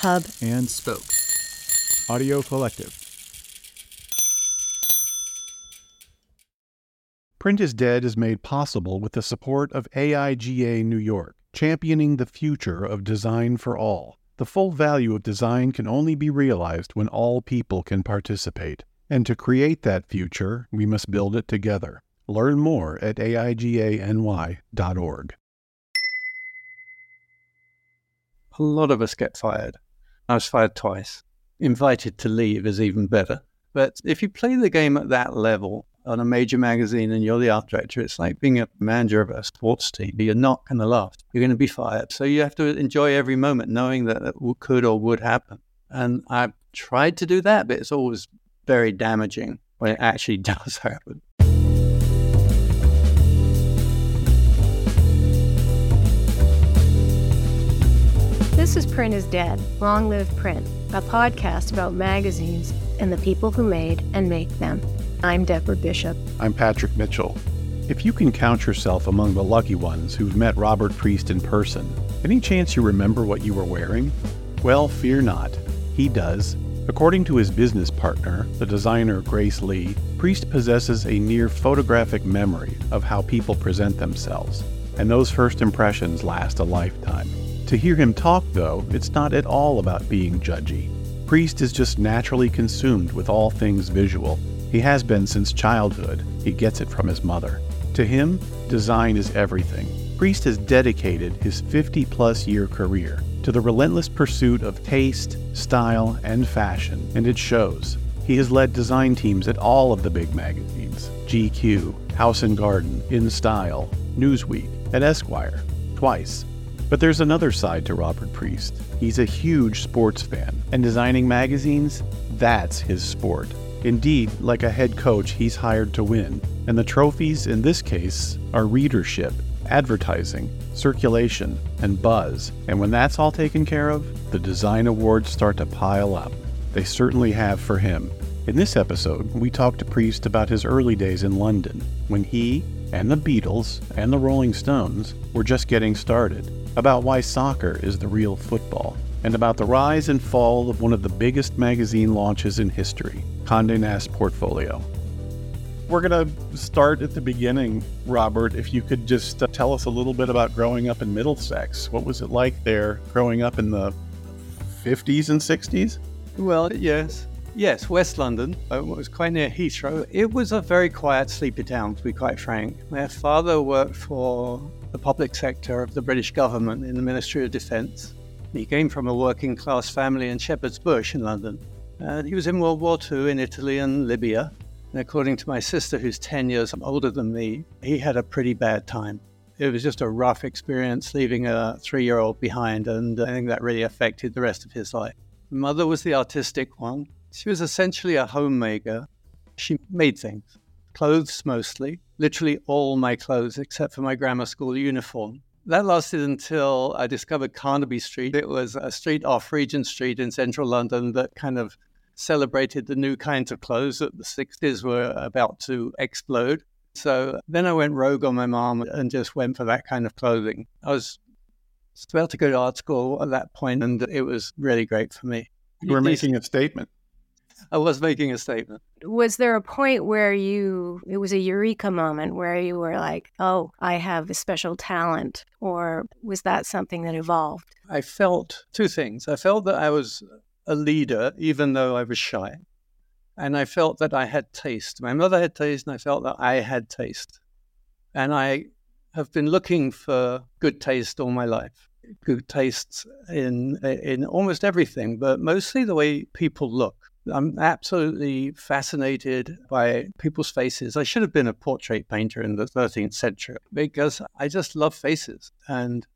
Hub, and Spoke. Audio Collective. Print is Dead is made possible with the support of AIGA New York, championing the future of design for all. The full value of design can only be realized when all people can participate. And to create that future, we must build it together. Learn more at aigany.org. A lot of us get fired. I was fired twice. Invited to leave is even better. But if you play the game at that level on a major magazine and you're the art director, it's like being a manager of a sports team. You're not going to last. You're going to be fired. So you have to enjoy every moment knowing that it could or would happen. And I've tried to do that, but it's always very damaging when it actually does happen. This is Print is Dead, Long Live Print, a podcast about magazines and the people who made and make them. I'm Deborah Bishop. I'm Patrick Mitchell. If you can count yourself among the lucky ones who've met Robert Priest in person, any chance you remember what you were wearing? Well, fear not. He does. According to his business partner, the designer Grace Lee, Priest possesses a near photographic memory of how people present themselves, and those first impressions last a lifetime. To hear him talk, though, it's not at all about being judgy. Priest is just naturally consumed with all things visual. He has been since childhood. He gets it from his mother. To him, design is everything. Priest has dedicated his 50 plus year career to the relentless pursuit of taste, style, and fashion, and it shows. He has led design teams at all of the big magazines GQ, House and Garden, In Style, Newsweek, and Esquire, twice. But there's another side to Robert Priest. He's a huge sports fan, and designing magazines, that's his sport. Indeed, like a head coach, he's hired to win, and the trophies in this case are readership, advertising, circulation, and buzz. And when that's all taken care of, the design awards start to pile up. They certainly have for him. In this episode, we talk to Priest about his early days in London, when he and the Beatles and the Rolling Stones were just getting started about why soccer is the real football, and about the rise and fall of one of the biggest magazine launches in history, Condé Nast Portfolio. We're going to start at the beginning, Robert. If you could just uh, tell us a little bit about growing up in Middlesex. What was it like there growing up in the 50s and 60s? Well, yes. Yes, West London. Uh, it was quite near Heathrow. It was a very quiet, sleepy town, to be quite frank. My father worked for the public sector of the British government in the Ministry of Defence. He came from a working class family in Shepherd's Bush in London. He was in World War II in Italy and Libya. And according to my sister, who's 10 years older than me, he had a pretty bad time. It was just a rough experience leaving a three year old behind, and I think that really affected the rest of his life. Mother was the artistic one. She was essentially a homemaker. She made things, clothes mostly, literally all my clothes except for my grammar school uniform. That lasted until I discovered Carnaby Street. It was a street off Regent Street in central London that kind of celebrated the new kinds of clothes that the 60s were about to explode. So then I went rogue on my mom and just went for that kind of clothing. I was about to go to art school at that point, and it was really great for me. You were making a statement. I was making a statement. Was there a point where you, it was a eureka moment where you were like, oh, I have a special talent? Or was that something that evolved? I felt two things. I felt that I was a leader, even though I was shy. And I felt that I had taste. My mother had taste, and I felt that I had taste. And I have been looking for good taste all my life. Good taste in in almost everything, but mostly the way people look. I'm absolutely fascinated by people's faces. I should have been a portrait painter in the 13th century because I just love faces and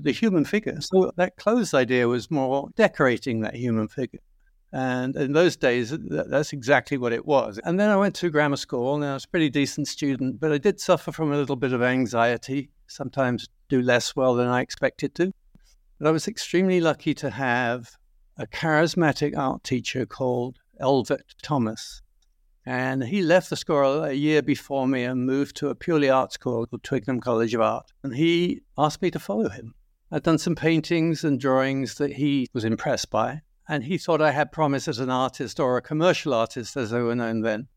the human figure. So that clothes idea was more decorating that human figure. And in those days, that's exactly what it was. And then I went to grammar school and I was a pretty decent student, but I did suffer from a little bit of anxiety, sometimes do less well than I expected to. But I was extremely lucky to have a charismatic art teacher called Elvet Thomas. And he left the school a year before me and moved to a purely art school called Twickenham College of Art. And he asked me to follow him. I'd done some paintings and drawings that he was impressed by, and he thought I had promise as an artist or a commercial artist, as they were known then.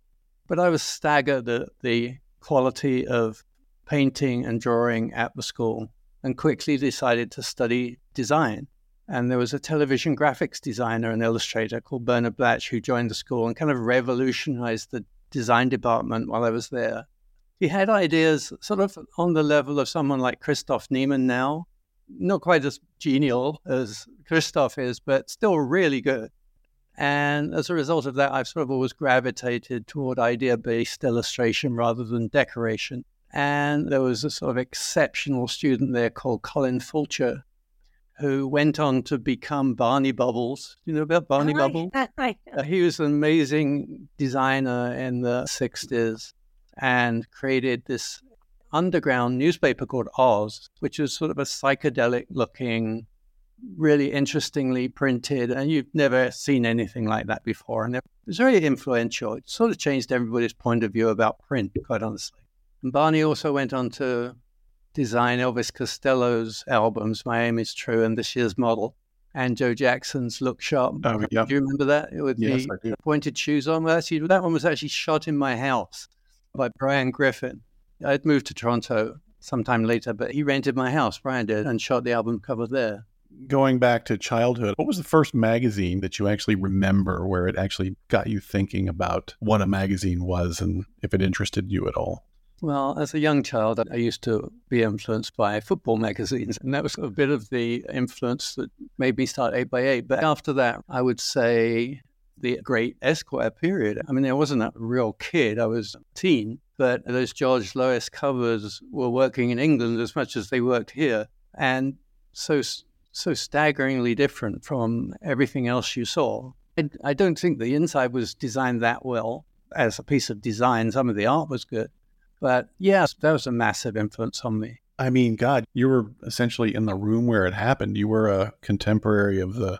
But I was staggered at the quality of painting and drawing at the school and quickly decided to study design. And there was a television graphics designer and illustrator called Bernard Blatch who joined the school and kind of revolutionized the design department while I was there. He had ideas sort of on the level of someone like Christoph Niemann now, not quite as genial as Christoph is, but still really good. And as a result of that, I've sort of always gravitated toward idea based illustration rather than decoration. And there was a sort of exceptional student there called Colin Fulcher, who went on to become Barney Bubbles. You know about Barney Bubbles? Uh, he was an amazing designer in the 60s and created this underground newspaper called Oz, which was sort of a psychedelic looking, really interestingly printed, and you've never seen anything like that before. And it was very influential. It sort of changed everybody's point of view about print, quite honestly. And Barney also went on to design Elvis Costello's albums, My Aim is True and This Year's Model, and Joe Jackson's Look Sharp. Oh, yeah. Do you remember that? With Yes, the I do. pointed shoes on. Well, actually, that one was actually shot in my house by Brian Griffin. I'd moved to Toronto sometime later, but he rented my house, Brian did, and shot the album cover there. Going back to childhood, what was the first magazine that you actually remember where it actually got you thinking about what a magazine was and if it interested you at all? Well, as a young child, I used to be influenced by football magazines, and that was a bit of the influence that made me start 8 by 8 But after that, I would say the great Esquire period. I mean, I wasn't a real kid, I was a teen, but those George Lois covers were working in England as much as they worked here, and so so staggeringly different from everything else you saw. I, I don't think the inside was designed that well as a piece of design. Some of the art was good. But yes, that was a massive influence on me. I mean, God, you were essentially in the room where it happened. You were a contemporary of the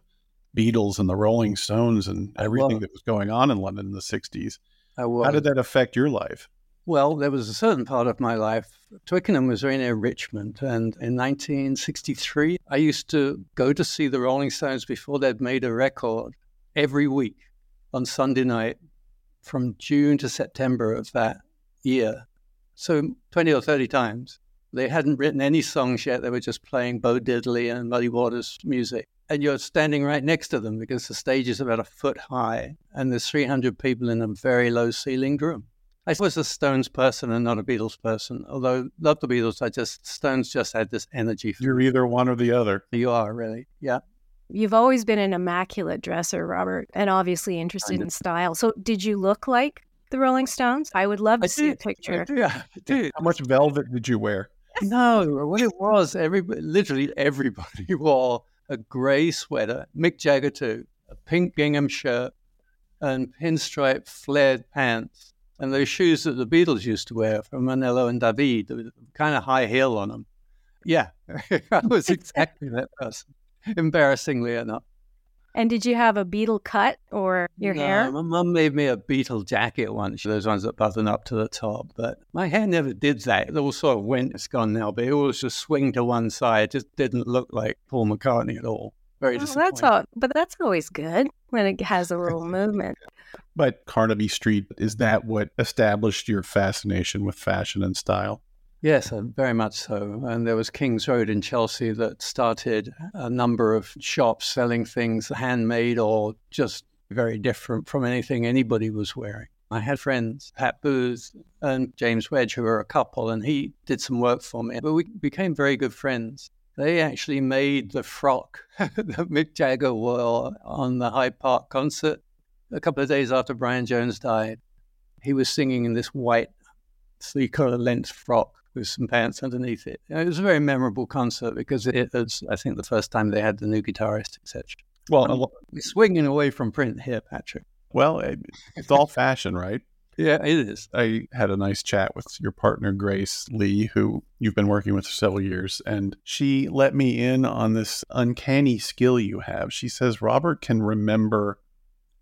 Beatles and the Rolling mm-hmm. Stones and everything that was going on in London in the 60s. I was. How did that affect your life? Well, there was a certain part of my life. Twickenham was very near Richmond. And in 1963, I used to go to see the Rolling Stones before they'd made a record every week on Sunday night from June to September of that year. So 20 or 30 times. They hadn't written any songs yet. They were just playing Bo Diddley and Muddy Waters music. And you're standing right next to them because the stage is about a foot high and there's 300 people in a very low ceilinged room. I was a Stones person and not a Beatles person. Although love the Beatles, I just Stones just had this energy. You're either one or the other. You are really, yeah. You've always been an immaculate dresser, Robert, and obviously interested in style. So, did you look like the Rolling Stones? I would love to I see a did. picture. Yeah, I did. How much velvet did you wear? No, what it was, everybody, literally everybody wore a grey sweater, Mick Jagger too, a pink gingham shirt, and pinstripe flared pants, and those shoes that the Beatles used to wear from Manello and David, kind of high heel on them. Yeah, I was exactly that person, embarrassingly enough. And did you have a Beatle cut or your No, hair? My mum made me a Beatle jacket once, those ones that button up to the top. But my hair never did that. It all sort of went, it's gone now, but it always just swing to one side. It just didn't look like Paul McCartney at all. Very Oh, disappointing. that's all, but that's always good when it has a little movement. But Carnaby Street, is that what established your fascination with fashion and style? Yes, uh, very much so. And there was King's Road in Chelsea that started a number of shops selling things handmade or just very different from anything anybody was wearing. I had friends, Pat Booth and James Wedge, who were a couple, and he did some work for me. But we became very good friends. They actually made the frock that Mick Jagger wore on the Hyde Park concert a couple of days after Brian Jones died. He was singing in this white three length frock with some pants underneath it. It was a very memorable concert because it was, I think, the first time they had the new guitarist, etc. Well, Um, We're swinging away from print here, Patrick. well, it- it's all fashion, right? Yeah, it is. I had a nice chat with your partner, Grace Lee, who you've been working with for several years, and she let me in on this uncanny skill you have. She says Robert can remember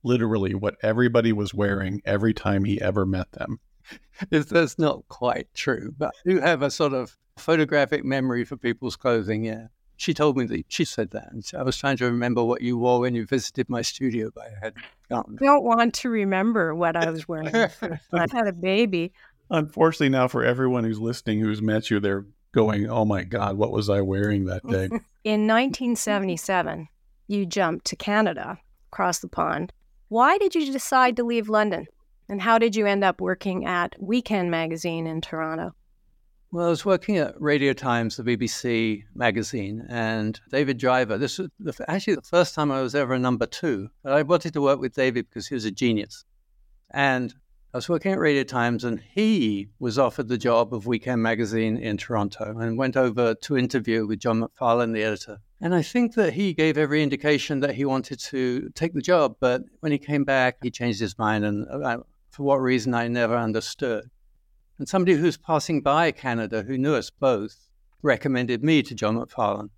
literally what everybody was wearing every time he ever met them. It's, that's not quite true, but I do have a sort of photographic memory for people's clothing, yeah. She told me that she said that. And I was trying to remember what you wore when you visited my studio, but I had forgotten. I don't want to remember what I was wearing. I had a baby. Unfortunately, now for everyone who's listening who's met you, they're going, oh my God, what was I wearing that day? In 1977, you jumped to Canada, across the pond. Why did you decide to leave London? And how did you end up working at Weekend Magazine in Toronto? Well, I was working at Radio Times, the BBC magazine, and David Driver. This was actually the first time I was ever a number two. But I wanted to work with David because he was a genius. And I was working at Radio Times, and he was offered the job of Weekend Magazine in Toronto and went over to interview with John McFarlane, the editor. And I think that he gave every indication that he wanted to take the job, but when he came back, he changed his mind, and uh, for what reason, I never understood. And somebody who's passing by Canada, who knew us both, recommended me to John McFarlane.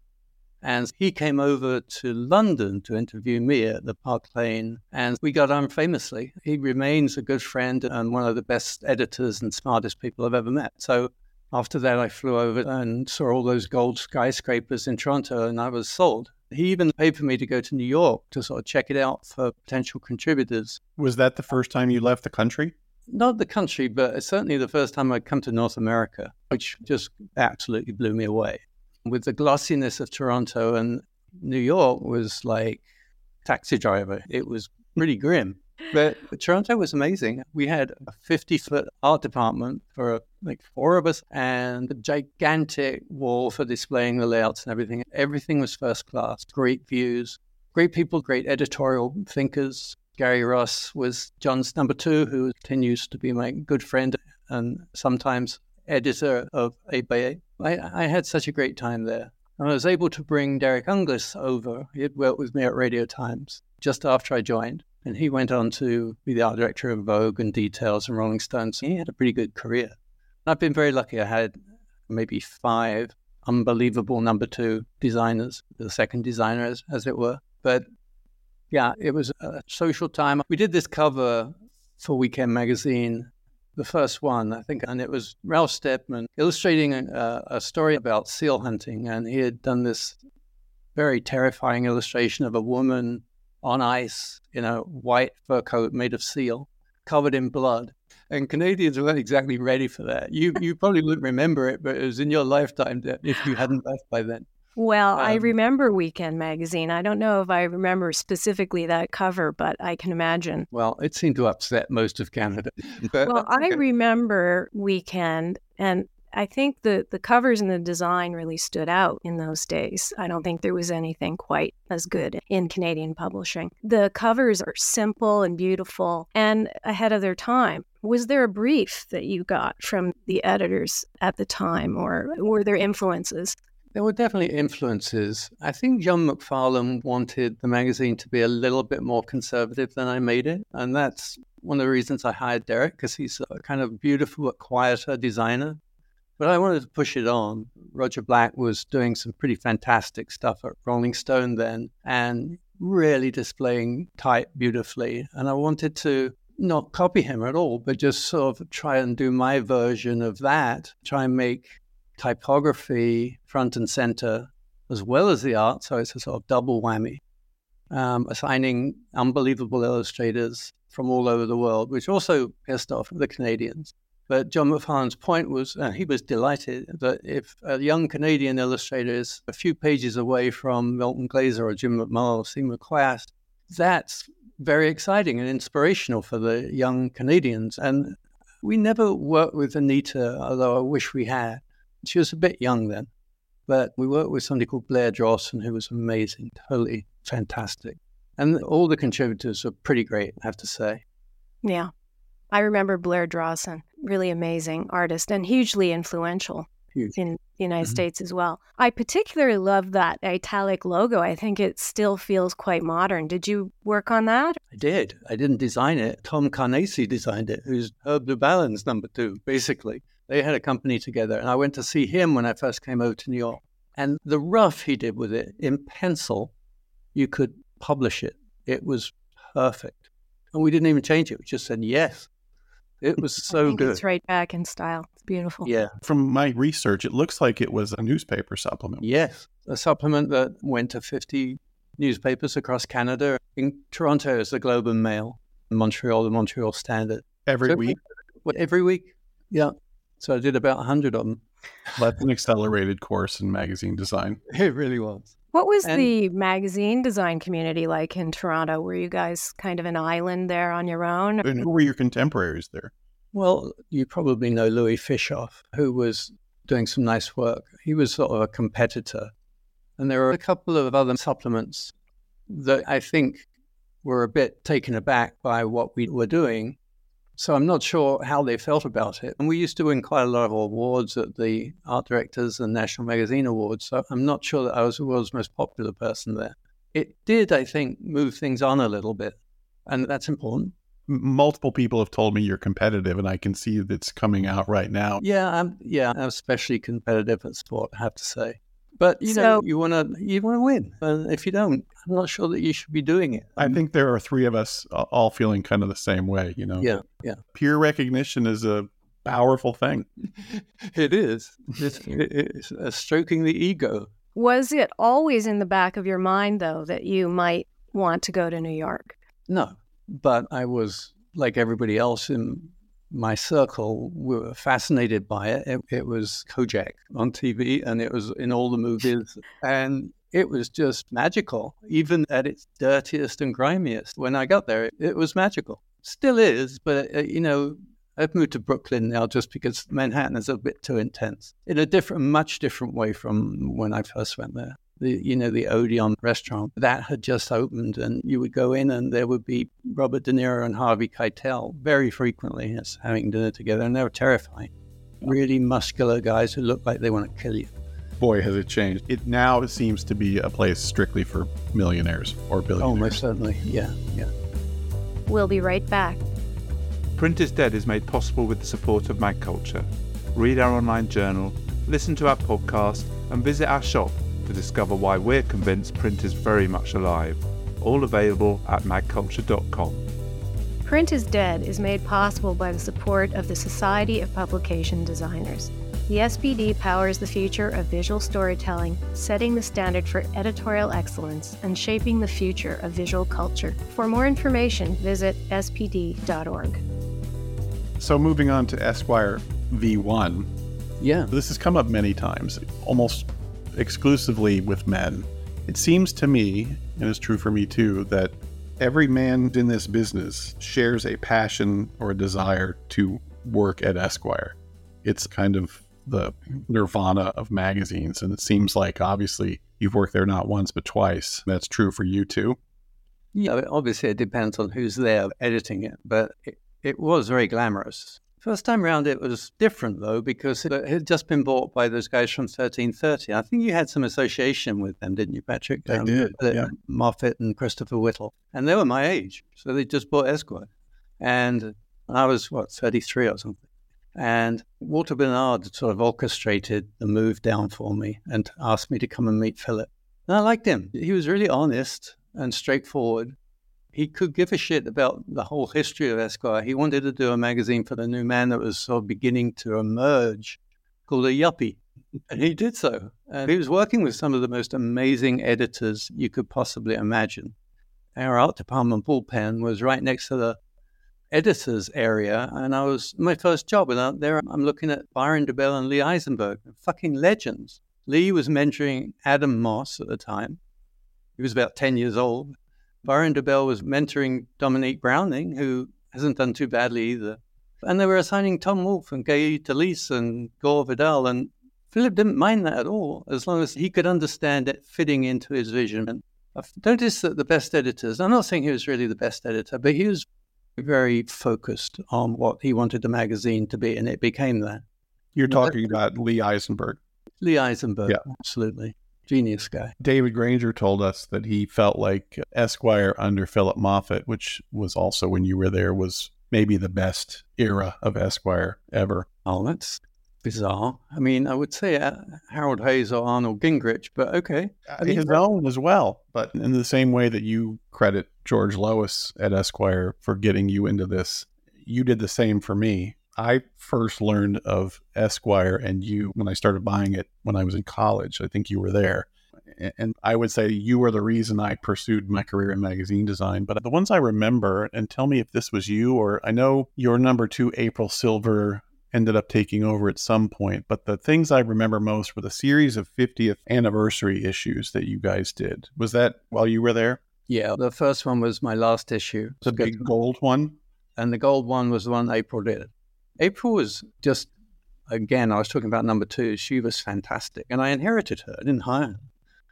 And he came over to London to interview me at the Park Lane, and we got on famously. He remains a good friend and one of the best editors and smartest people I've ever met. So after that, I flew over and saw all those gold skyscrapers in Toronto, and I was sold. He even paid for me to go to New York to sort of check it out for potential contributors. Was that the first time you left the country? Not the country, but certainly the first time I'd come to North America, which just absolutely blew me away with the glossiness of Toronto and New York was like taxi driver. It was pretty grim. But Toronto was amazing. We had a 50 foot art department for like four of us and a gigantic wall for displaying the layouts and everything. Everything was first class, great views, great people, great editorial thinkers. Gary Ross was John's number two, who continues to be my good friend and sometimes editor of ABA. I, I had such a great time there. And I was able to bring Derek Ungless over. He had worked with me at Radio Times just after I joined. And he went on to be the art director of Vogue and Details and Rolling Stones. He had a pretty good career. I've been very lucky. I had maybe five unbelievable number two designers, the second designer, as, as it were. But yeah, it was a social time. We did this cover for Weekend Magazine the first one, I think, and it was Ralph Steadman illustrating a, a, story about seal hunting. And he had done this very terrifying illustration of a woman on ice in a white fur coat made of seal, covered in blood. And Canadians weren't exactly ready for that. You you probably wouldn't remember it, but it was in your lifetime if you hadn't left by then. Well, um, I remember Weekend Magazine. I don't know if I remember specifically that cover, but I can imagine. Well, it seemed to upset most of Canada. But, well, I remember Weekend, and I think the, the covers and the design really stood out in those days. I don't think there was anything quite as good in Canadian publishing. The covers are simple and beautiful and ahead of their time. Was there a brief that you got from the editors at the time, or were there influences? There were definitely influences. I think John McFarlane wanted the magazine to be a little bit more conservative than I made it. And that's one of the reasons I hired Derek, because he's a kind of beautiful but quieter designer. But I wanted to push it on. Roger Black was doing some pretty fantastic stuff at Rolling Stone then and really displaying type beautifully. And I wanted to not copy him at all, but just sort of try and do my version of that, try and make typography front and center, as well as the art. So it's a sort of double whammy, um, assigning unbelievable illustrators from all over the world, which also pissed off the Canadians. But John McFarlane's point was uh, he was delighted that if a young Canadian illustrator is a few pages away from Milton Glaser or Jim McMullan or Seymour Chwast, that's very exciting and inspirational for the young Canadians. And we never worked with Anita, although I wish we had. She was a bit young then, but we worked with somebody called Blair Drawson, who was amazing, totally fantastic. And all the contributors were pretty great, I have to say. Yeah. I remember Blair Drawson, really amazing artist and hugely influential Huge. in the United mm-hmm. States as well. I particularly love that italic logo. I think it still feels quite modern. Did you work on that? I did. I didn't design it. Tom Carnase designed it, who's Herb Lubalin's number two, basically. They had a company together, and I went to see him when I first came over to New York. And the rough he did with it in pencil, you could publish it. It was perfect. And we didn't even change it. We just said yes. It was so good. It's right back in style. It's beautiful. Yeah. From my research, it looks like it was a newspaper supplement. Yes. A supplement that went to 50 newspapers across Canada. In Toronto, it's the Globe and Mail. In Montreal, the Montreal Standard. Every So- week, every week? Yeah. So I did about 100 of them. That's an accelerated course in magazine design. It really was. What was And- the magazine design community like in Toronto? Were you guys kind of an island there on your own? And who were your contemporaries there? Well, you probably know Louis Fishauf, who was doing some nice work. He was sort of a competitor. And there were a couple of other supplements that I think were a bit taken aback by what we were doing. So I'm not sure how they felt about it. And we used to win quite a lot of awards at the Art Directors and National Magazine Awards. So I'm not sure that I was the world's most popular person there. It did, I think, move things on a little bit. And that's important. Multiple people have told me you're competitive, and I can see that's coming out right now. Yeah, I'm yeah, I'm especially competitive at sport, I have to say. But you So- know, you wanna you wanna win. And if you don't, I'm not sure that you should be doing it. I think there are three of us all feeling kind of the same way. You know, Yeah, yeah. peer recognition is a powerful thing. It is. It's, it's uh, stroking the ego. Was it always in the back of your mind, though, that you might want to go to New York? No, but I was like everybody else in my circle. Were fascinated by it. It, it was Kojak on TV, and it was in all the movies, and it was just magical. Even at its dirtiest and grimiest, when I got there, it, it was magical. Still is, but uh, you know. I've moved to Brooklyn now just because Manhattan is a bit too intense in a different, much different way from when I first went there the you know the Odeon restaurant that had just opened, and you would go in, and there would be Robert De Niro and Harvey Keitel very frequently as having dinner together, and they were terrifying. Really muscular guys who looked like they want to kill you. Boy, has it changed. It now seems to be a place strictly for millionaires or Oh, billionaires. most certainly, yeah, yeah. We'll be right back. Print is Dead is made possible with the support of Mag Culture. Read our online journal, listen to our podcast, and visit our shop to discover why we're convinced print is very much alive. All available at magculture.com. Print is Dead is made possible by the support of the Society of Publication Designers. The SPD powers the future of visual storytelling, setting the standard for editorial excellence and shaping the future of visual culture. For more information, visit spd.org. So moving on to Esquire V1, Yeah, this has come up many times, almost exclusively with men. It seems to me, and it's true for me too, that every man in this business shares a passion or a desire to work at Esquire. It's kind of the nirvana of magazines, and it seems like obviously you've worked there not once but twice. That's true for you too. yeah. Obviously, it depends on who's there editing it, but it, it was very glamorous. First time round, it was different though because it had just been bought by those guys from 1330. I think you had some association with them, didn't you, Patrick? I um, did, uh, yeah. Moffitt and Christopher Whittle, and they were my age, so they just bought Esquire, and I was what 33 or something. And Walter Bernard sort of orchestrated the move down for me and asked me to come and meet Philip. And I liked him. He was really honest and straightforward. He could give a shit about the whole history of Esquire. He wanted to do a magazine for the new man that was sort of beginning to emerge called a Yuppie. And he did so. And he was working with some of the most amazing editors you could possibly imagine. Our art department bullpen was right next to the editors area, and I was my first job. And out there, I'm looking at Byron Dobell and Lee Eisenberg, fucking legends. Lee was mentoring Adam Moss at the time. He was about 10 years old. Byron Dobell was mentoring Dominique Browning, who hasn't done too badly either. And they were assigning Tom Wolfe and Gay Talese and Gore Vidal. And Philip didn't mind that at all, as long as he could understand it fitting into his vision. And I've noticed that the best editors, I'm not saying he was really the best editor, but he was very focused on what he wanted the magazine to be, and it became that. You're talking about Lee Eisenberg. Lee Eisenberg, Yeah. absolutely. Genius guy. David Granger told us that he felt like Esquire under Philip Moffitt, which was also when you were there, was maybe the best era of Esquire ever. Oh, that's bizarre. I mean, I would say uh, Harold Hayes or Arnold Gingrich, but okay. I mean, His own as well, but in the same way that you credit George Lois at Esquire for getting you into this, you did the same for me. I first learned of Esquire and you when I started buying it when I was in college. I think you were there. And I would say you were the reason I pursued my career in magazine design. But the ones I remember, and tell me if this was you or I know your number two, April Silver, ended up taking over at some point. But the things I remember most were the series of 50th anniversary issues that you guys did. Was that while you were there? Yeah, the first one was my last issue. The big gold one? And the gold one was the one April did. April was just, again, I was talking about number two. She was fantastic. And I inherited her, I didn't hire her.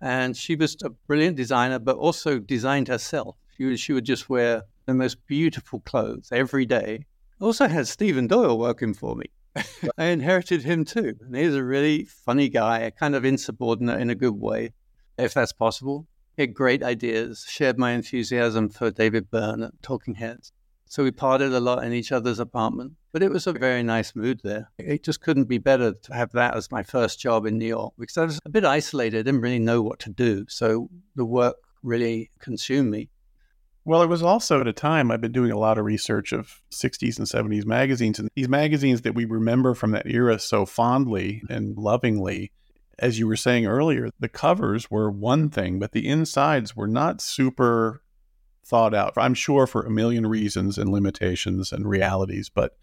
And she was a brilliant designer, but also designed herself. She would, she would just wear the most beautiful clothes every day. Also had Stephen Doyle working for me. I inherited him too. And he's a really funny guy, kind of insubordinate in a good way, if that's possible. He had great ideas, shared my enthusiasm for David Byrne at Talking Heads. So we parted a lot in each other's apartment, but it was a very nice mood there. It just couldn't be better to have that as my first job in New York because I was a bit isolated, I didn't really know what to do. So the work really consumed me. Well, it was also at a time I've been doing a lot of research of 60s and 70s magazines, and these magazines that we remember from that era so fondly and lovingly. As you were saying earlier, the covers were one thing, but the insides were not super thought out. I'm sure for a million reasons and limitations and realities, but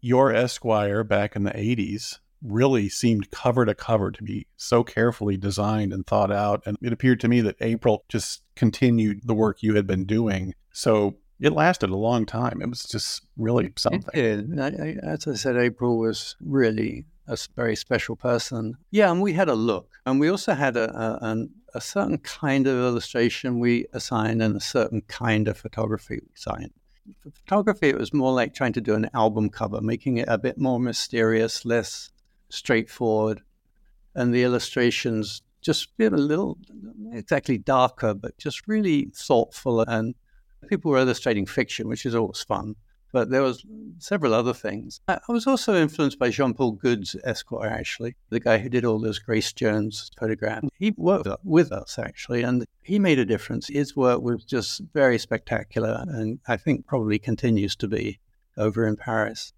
your Esquire back in the 80s really seemed cover to cover to be so carefully designed and thought out. And it appeared to me that April just continued the work you had been doing. So it lasted a long time. It was just really something. It I, as I said, April was really a very special person. Yeah, and we had a look, and we also had a, a, a certain kind of illustration we assigned and a certain kind of photography we assigned. For photography, it was more like trying to do an album cover, making it a bit more mysterious, less straightforward, and the illustrations just a little exactly darker, but just really thoughtful. And people were illustrating fiction, which is always fun. But there was several other things. I was also influenced by Jean Paul Goude's Esquire, actually, the guy who did all those Grace Jones photographs. He worked with us, actually, and he made a difference. His work was just very spectacular, and I think probably continues to be over in Paris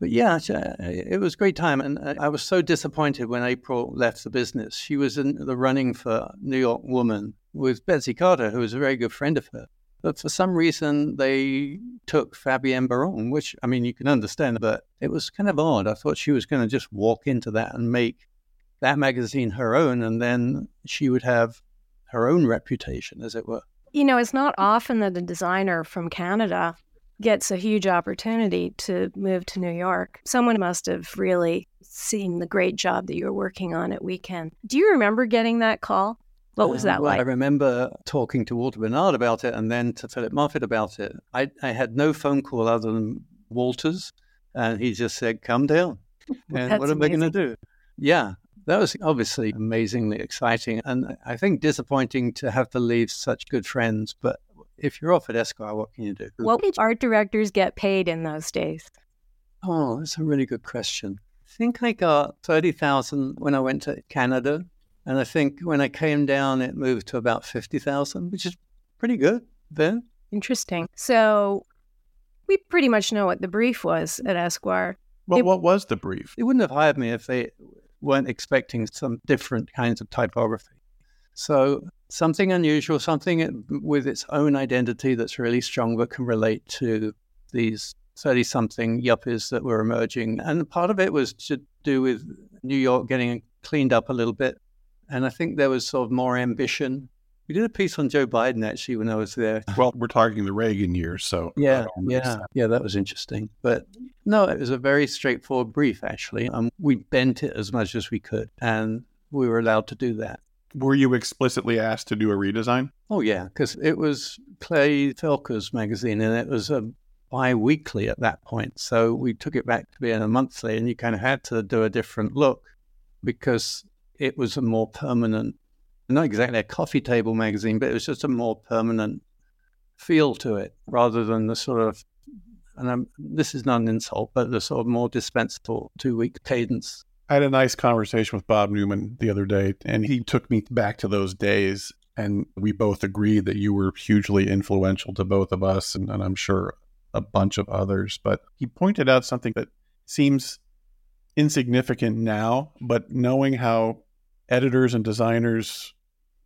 but yeah, uh, it was a great time. And uh, I was so disappointed when April left the business. She was in the running for New York Woman with Betsy Carter, who was a very good friend of her. But for some reason, they took Fabien Baron, which, I mean, you can understand, but it was kind of odd. I thought she was going to just walk into that and make that magazine her own, and then she would have her own reputation, as it were. You know, it's not often that a designer from Canada gets a huge opportunity to move to New York. Someone must have really seen the great job that you were working on at Weekend. Do you remember getting that call? What was that well, like? I remember talking to Walter Bernard about it and then to Philip Moffitt about it. I, I had no phone call other than Walter's, and he just said, Come down. And what am I going to do? Yeah, that was obviously amazingly exciting and I think disappointing to have to leave such good friends, but if you're off at Esquire, what can you do? What did art directors get paid in those days? Oh, that's a really good question. I think I got 30,000 when I went to Canada. And I think when I came down, it moved to about 50,000, which is pretty good then. Interesting. So we pretty much know what the brief was at Esquire. Well, it, what was the brief? They wouldn't have hired me if they weren't expecting some different kinds of typography. So something unusual, something with its own identity that's really strong but can relate to these 30 something yuppies that were emerging. And part of it was to do with New York getting cleaned up a little bit. And I think there was sort of more ambition. We did a piece on Joe Biden actually when I was there. Well, we're talking the Reagan years, so yeah, yeah, yeah, that was interesting. But no, it was a very straightforward brief actually. Um, we bent it as much as we could, and we were allowed to do that. Were you explicitly asked to do a redesign? Oh, yeah, because it was Clay Felker's magazine and it was a bi weekly at that point. So we took it back to being a monthly and you kind of had to do a different look because it was a more permanent, not exactly a coffee table magazine, but it was just a more permanent feel to it rather than the sort of, and I'm, this is not an insult, but the sort of more dispensable two week cadence I had a nice conversation with Bob Newman the other day, and he took me back to those days. And we both agreed that you were hugely influential to both of us, and, and I'm sure a bunch of others. But he pointed out something that seems insignificant now, but knowing how editors and designers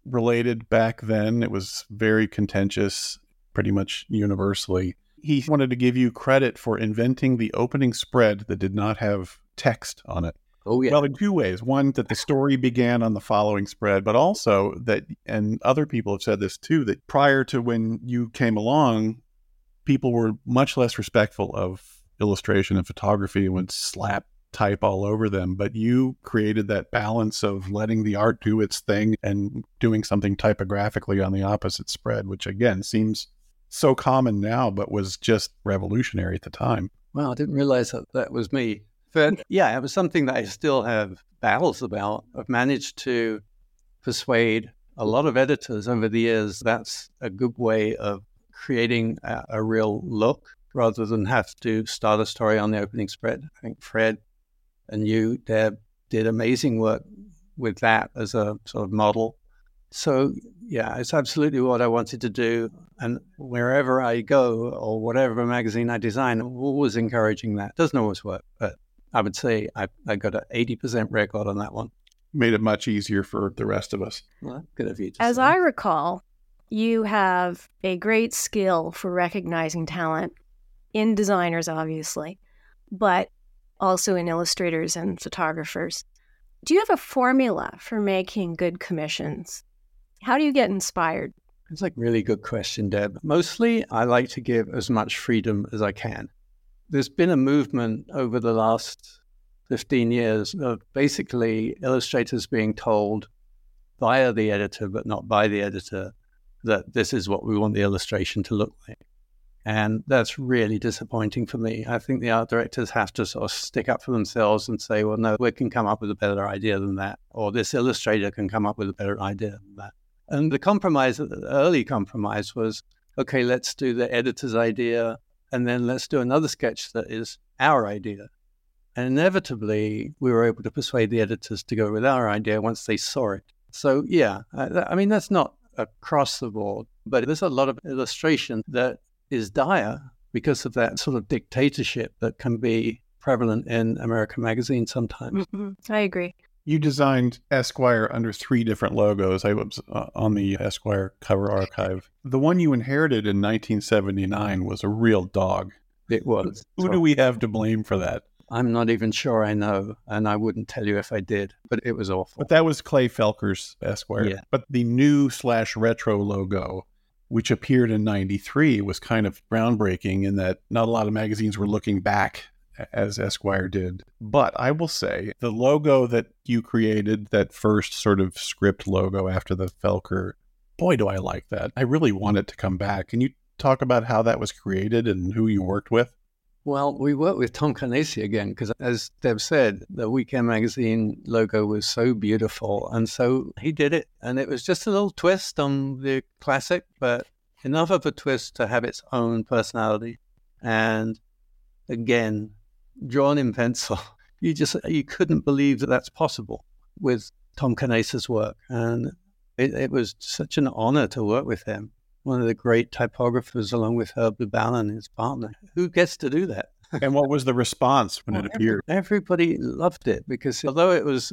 related back then, it was very contentious, pretty much universally. He wanted to give you credit for inventing the opening spread that did not have text on it. Oh, yeah. Well, in two ways. One, that the story began on the following spread, but also that, and other people have said this too, that prior to when you came along, people were much less respectful of illustration and photography and would slap type all over them. But you created that balance of letting the art do its thing and doing something typographically on the opposite spread, which again seems so common now, but was just revolutionary at the time. Well, I didn't realize that that was me. But yeah, it was something that I still have battles about. I've managed to persuade a lot of editors over the years that's a good way of creating a, a real look rather than have to start a story on the opening spread. I think Fred and you, Deb, did amazing work with that as a sort of model. So, yeah, it's absolutely what I wanted to do. And wherever I go or whatever magazine I design, I'm always encouraging that. Doesn't always work, but I would say I, I got an 80% record on that one. Made it much easier for the rest of us. Well, good of you. As say. I recall, you have a great skill for recognizing talent in designers, obviously, but also in illustrators and photographers. Do you have a formula for making good commissions? How do you get inspired? It's a really good question, Deb. Mostly, I like to give as much freedom as I can there's been a movement over the last 15 years of basically illustrators being told via the editor, but not by the editor, that this is what we want the illustration to look like. And that's really disappointing for me. I think the art directors have to sort of stick up for themselves and say, well, no, we can come up with a better idea than that. Or this illustrator can come up with a better idea than that. And the compromise, uh, the early compromise was, okay, let's do the editor's idea and then let's do another sketch that is our idea. And inevitably, we were able to persuade the editors to go with our idea once they saw it. So, yeah, I, I mean, that's not across the board, but there's a lot of illustration that is dire because of that sort of dictatorship that can be prevalent in American magazines sometimes. Mm-hmm. I agree. You designed Esquire under three different logos. I was uh, on the Esquire cover archive. The one you inherited in 1979 was a real dog. It was. Who do we have to blame for that? I'm not even sure I know, and I wouldn't tell you if I did, but it was awful. But that was Clay Felker's Esquire. Yeah. But the new slash retro logo, which appeared in 93, was kind of groundbreaking in that not a lot of magazines were looking back as Esquire did. But I will say the logo that you created, that first sort of script logo after the Felker, boy, do I like that. I really want it to come back. Can you talk about how that was created and who you worked with? Well, we worked with Tom Carnase again because, as Deb said, the Weekend Magazine logo was so beautiful. And so he did it. And it was just a little twist on the classic, but enough of a twist to have its own personality. And again, drawn in pencil. You just you couldn't believe that that's possible with Tom Carnase's work, and it, it, was such an honor to work with him. One of the great typographers, along with Herb Lubalin, and his partner. Who gets to do that? and what was the response when well, it appeared? Everybody loved it because although it was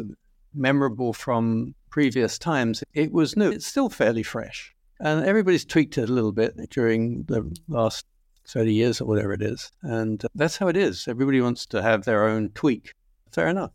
memorable from previous times, it was new. It's still fairly fresh. And everybody's tweaked it a little bit during the last 30 years or whatever it is. And that's how it is. Everybody wants to have their own tweak. Fair enough.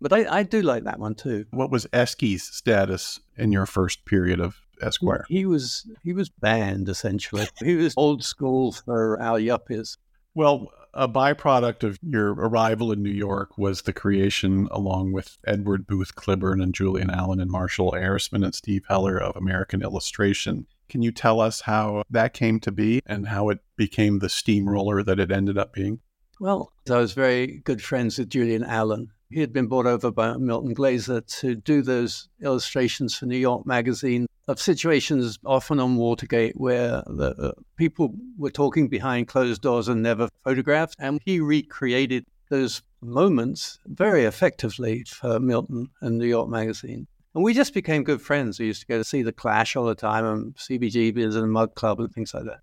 But I, I do like that one too. What was Esky's status in your first period of Esquire? He was he was banned essentially. he was old school for our yuppies. Well, a byproduct of your arrival in New York was the creation, along with Edward Booth Clibborn and Julian Allen and Marshall Arisman and Steve Heller of American Illustration. Can you tell us how that came to be and how it became the steamroller that it ended up being? Well, I was very good friends with Julian Allen. He had been brought over by Milton Glaser to do those illustrations for New York Magazine of situations often on Watergate where the uh, people were talking behind closed doors and never photographed. And he recreated those moments very effectively for Milton and New York Magazine. And we just became good friends. We used to go to see The Clash all the time and CBGBs and Mudd Club and things like that.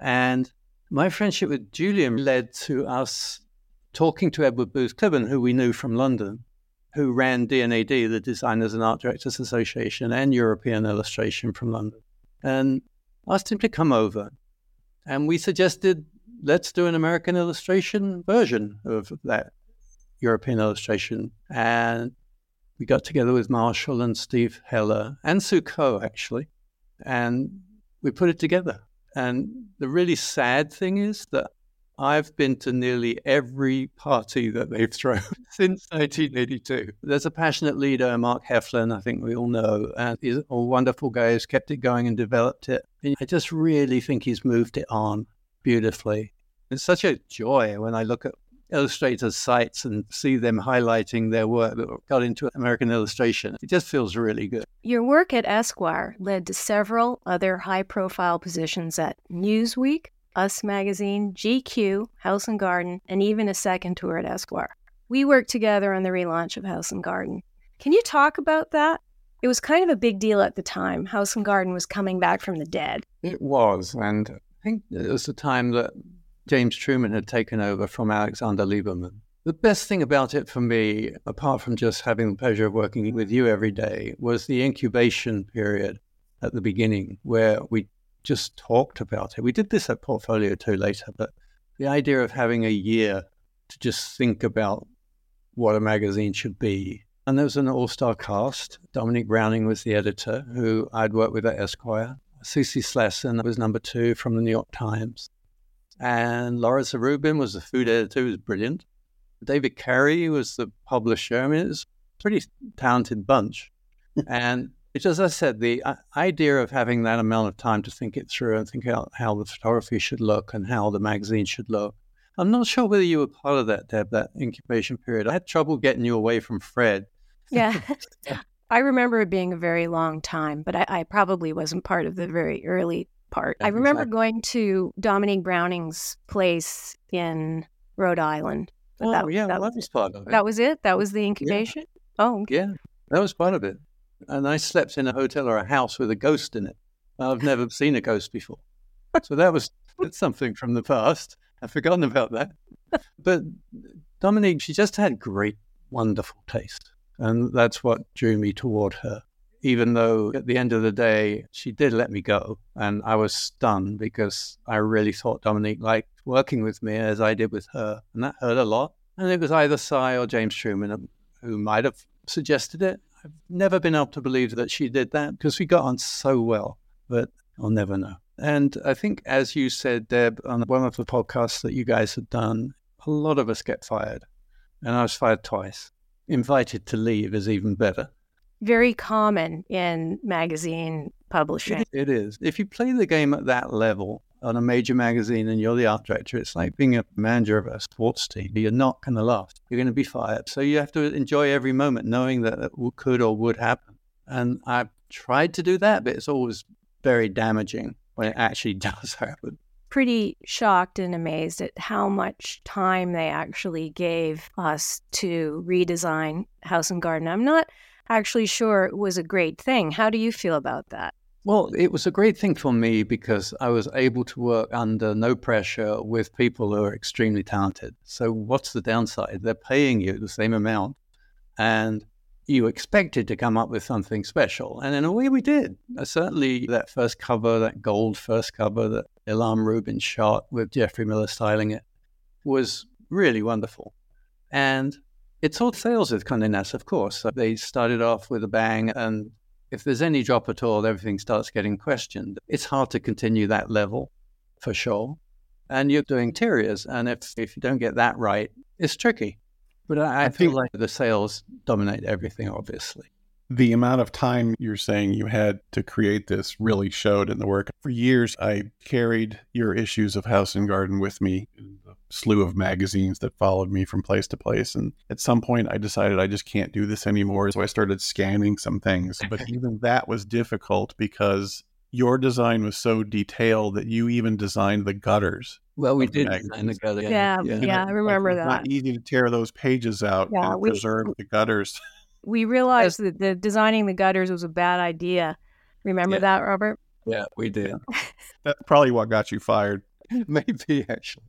And my friendship with Julian led to us talking to Edward Booth Clibborn, who we knew from London, who ran D&AD, the Designers and Art Directors Association, and European Illustration from London, and asked him to come over. And we suggested, let's do an American illustration version of that European illustration. And we got together with Marshall and Steve Heller and Sue actually, and we put it together. And the really sad thing is that I've been to nearly every party that they've thrown since 1982. There's a passionate leader, Mark Heflin, I think we all know, and he's a wonderful guy who's kept it going and developed it. And I just really think he's moved it on beautifully. It's such a joy when I look at illustrators' sites and see them highlighting their work that got into American illustration. It just feels really good. Your work at Esquire led to several other high profile positions at Newsweek, us Magazine, GQ, House and Garden, and even a second tour at Esquire. We worked together on the relaunch of House and Garden. Can you talk about that? It was kind of a big deal at the time. House and Garden was coming back from the dead. It was, and I think it was the time that James Truman had taken over from Alexander Liberman. The best thing about it for me, apart from just having the pleasure of working with you every day, was the incubation period at the beginning where we just talked about it. We did this at Portfolio 2 later, but the idea of having a year to just think about what a magazine should be. And there was an all star cast. Dominique Browning was the editor, who I'd worked with at Esquire. Cece Slesson was number two from the New York Times. And Lora Zarubin was the food editor, who was brilliant. David Carey was the publisher. I mean, it was a pretty talented bunch. and it's as I said, the uh, idea of having that amount of time to think it through and think out how the photography should look and how the magazine should look. I'm not sure whether you were part of that, Deb, that incubation period. I had trouble getting you away from Fred. Yeah. I remember it being a very long time, but I, I probably wasn't part of the very early part. I remember exactly. going to Dominique Browning's place in Rhode Island. Oh, that, yeah, that, was part of it. That was it? That was the incubation? Yeah. Oh, okay. yeah, that was part of it and I slept in a hotel or a house with a ghost in it. I've never seen a ghost before. So that was something from the past. I've forgotten about that. But Dominique, she just had great, wonderful taste. And that's what drew me toward her. Even though at the end of the day, she did let me go. And I was stunned because I really thought Dominique liked working with me as I did with her. And that hurt a lot. And it was either Si or James Truman who might have suggested it. I've never been able to believe that she did that because we got on so well, but I'll never know. And I think, as you said, Deb, on one of the podcasts that you guys had done, a lot of us get fired. And I was fired twice. Invited to leave is even better. Very common in magazine publishing. it is. If you play the game at that level, on a major magazine and you're the art director, it's like being a manager of a sports team. You're not going to last. You're going to be fired. So you have to enjoy every moment knowing that it could or would happen. And I've tried to do that, but it's always very damaging when it actually does happen. Pretty shocked and amazed at how much time they actually gave us to redesign House and Garden. I'm not actually sure it was a great thing. How do you feel about that? Well, it was a great thing for me because I was able to work under no pressure with people who are extremely talented. So, what's the downside? They're paying you the same amount, and you expected to come up with something special. And in a way, we did. Uh, certainly, that first cover, that gold first cover that Elam Rubin shot with Jeffrey Miller styling it, was really wonderful. And it sold sales with Condé Nast, of course. They started off with a bang, and if there's any drop at all, everything starts getting questioned. It's hard to continue that level for sure. And you're doing interiors. And if, if you don't get that right, it's tricky. But I, I, I feel like the sales dominate everything, obviously. The amount of time you're saying you had to create this really showed in the work. For years, I carried your issues of House and Garden with me the slew of magazines that followed me from place to place. And at some point, I decided I just can't do this anymore. So I started scanning some things. But even that was difficult because your design was so detailed that you even designed the gutters. Well, we did design the gutters. Yeah, yeah, yeah I remember like, that. Not easy to tear those pages out yeah, and we, preserve the gutters. We realized that the designing the gutters was a bad idea. Remember yeah. that, Robert? Yeah, we did. That's probably what got you fired. Maybe actually.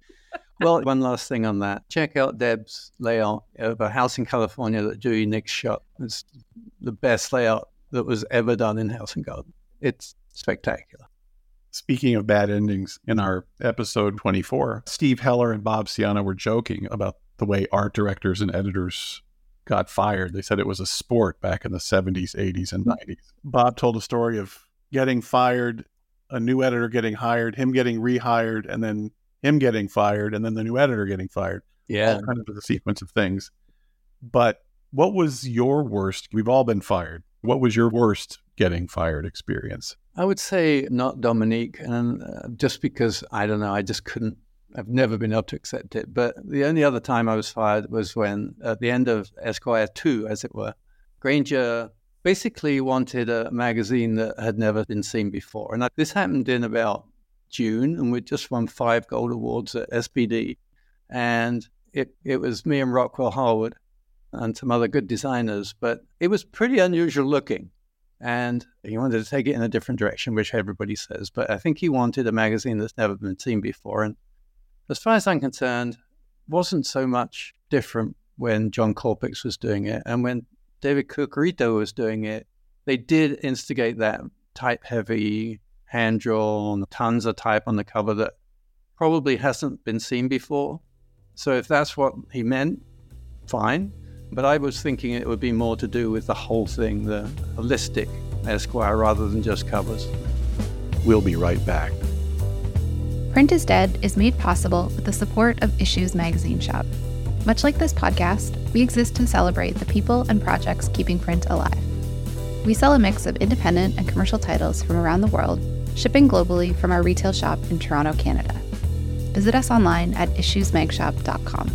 well, one last thing on that. Check out Deb's layout of a house in California that Dewey Nicks shot. It's the best layout that was ever done in House and Garden. It's spectacular. Speaking of bad endings, in our episode 24, Steve Heller and Bob Ciano were joking about the way art directors and editors got fired. They said it was a sport back in the 70s, 80s, and 90s. Bob told a story of getting fired, a new editor getting hired, him getting rehired, and then him getting fired, and then the new editor getting fired. Yeah. All kind of the sequence of things. But what was your worst? We've all been fired. What was your worst getting fired experience? I would say not Dominique, and uh, just because I don't know, I just couldn't. I've never been able to accept it. But the only other time I was fired was when, at the end of Esquire Two, as it were, Granger basically wanted a magazine that had never been seen before, and this happened in about June, and we'd just won five gold awards at SPD, and it it was me and Rockwell Harwood and some other good designers, but it was pretty unusual looking and he wanted to take it in a different direction, which everybody says. But I think he wanted a magazine that's never been seen before. And as far as I'm concerned, wasn't so much different when John Korpics was doing it. And when David Curcurito was doing it, they did instigate that type heavy, hand drawn, tons of type on the cover that probably hasn't been seen before. So if that's what he meant, fine. But I was thinking it would be more to do with the whole thing, the holistic Esquire, rather than just covers. We'll be right back. Print is Dead is made possible with the support of Issues Magazine Shop. Much like this podcast, we exist to celebrate the people and projects keeping print alive. We sell a mix of independent and commercial titles from around the world, shipping globally from our retail shop in Toronto, Canada. Visit us online at issuesmagshop.com.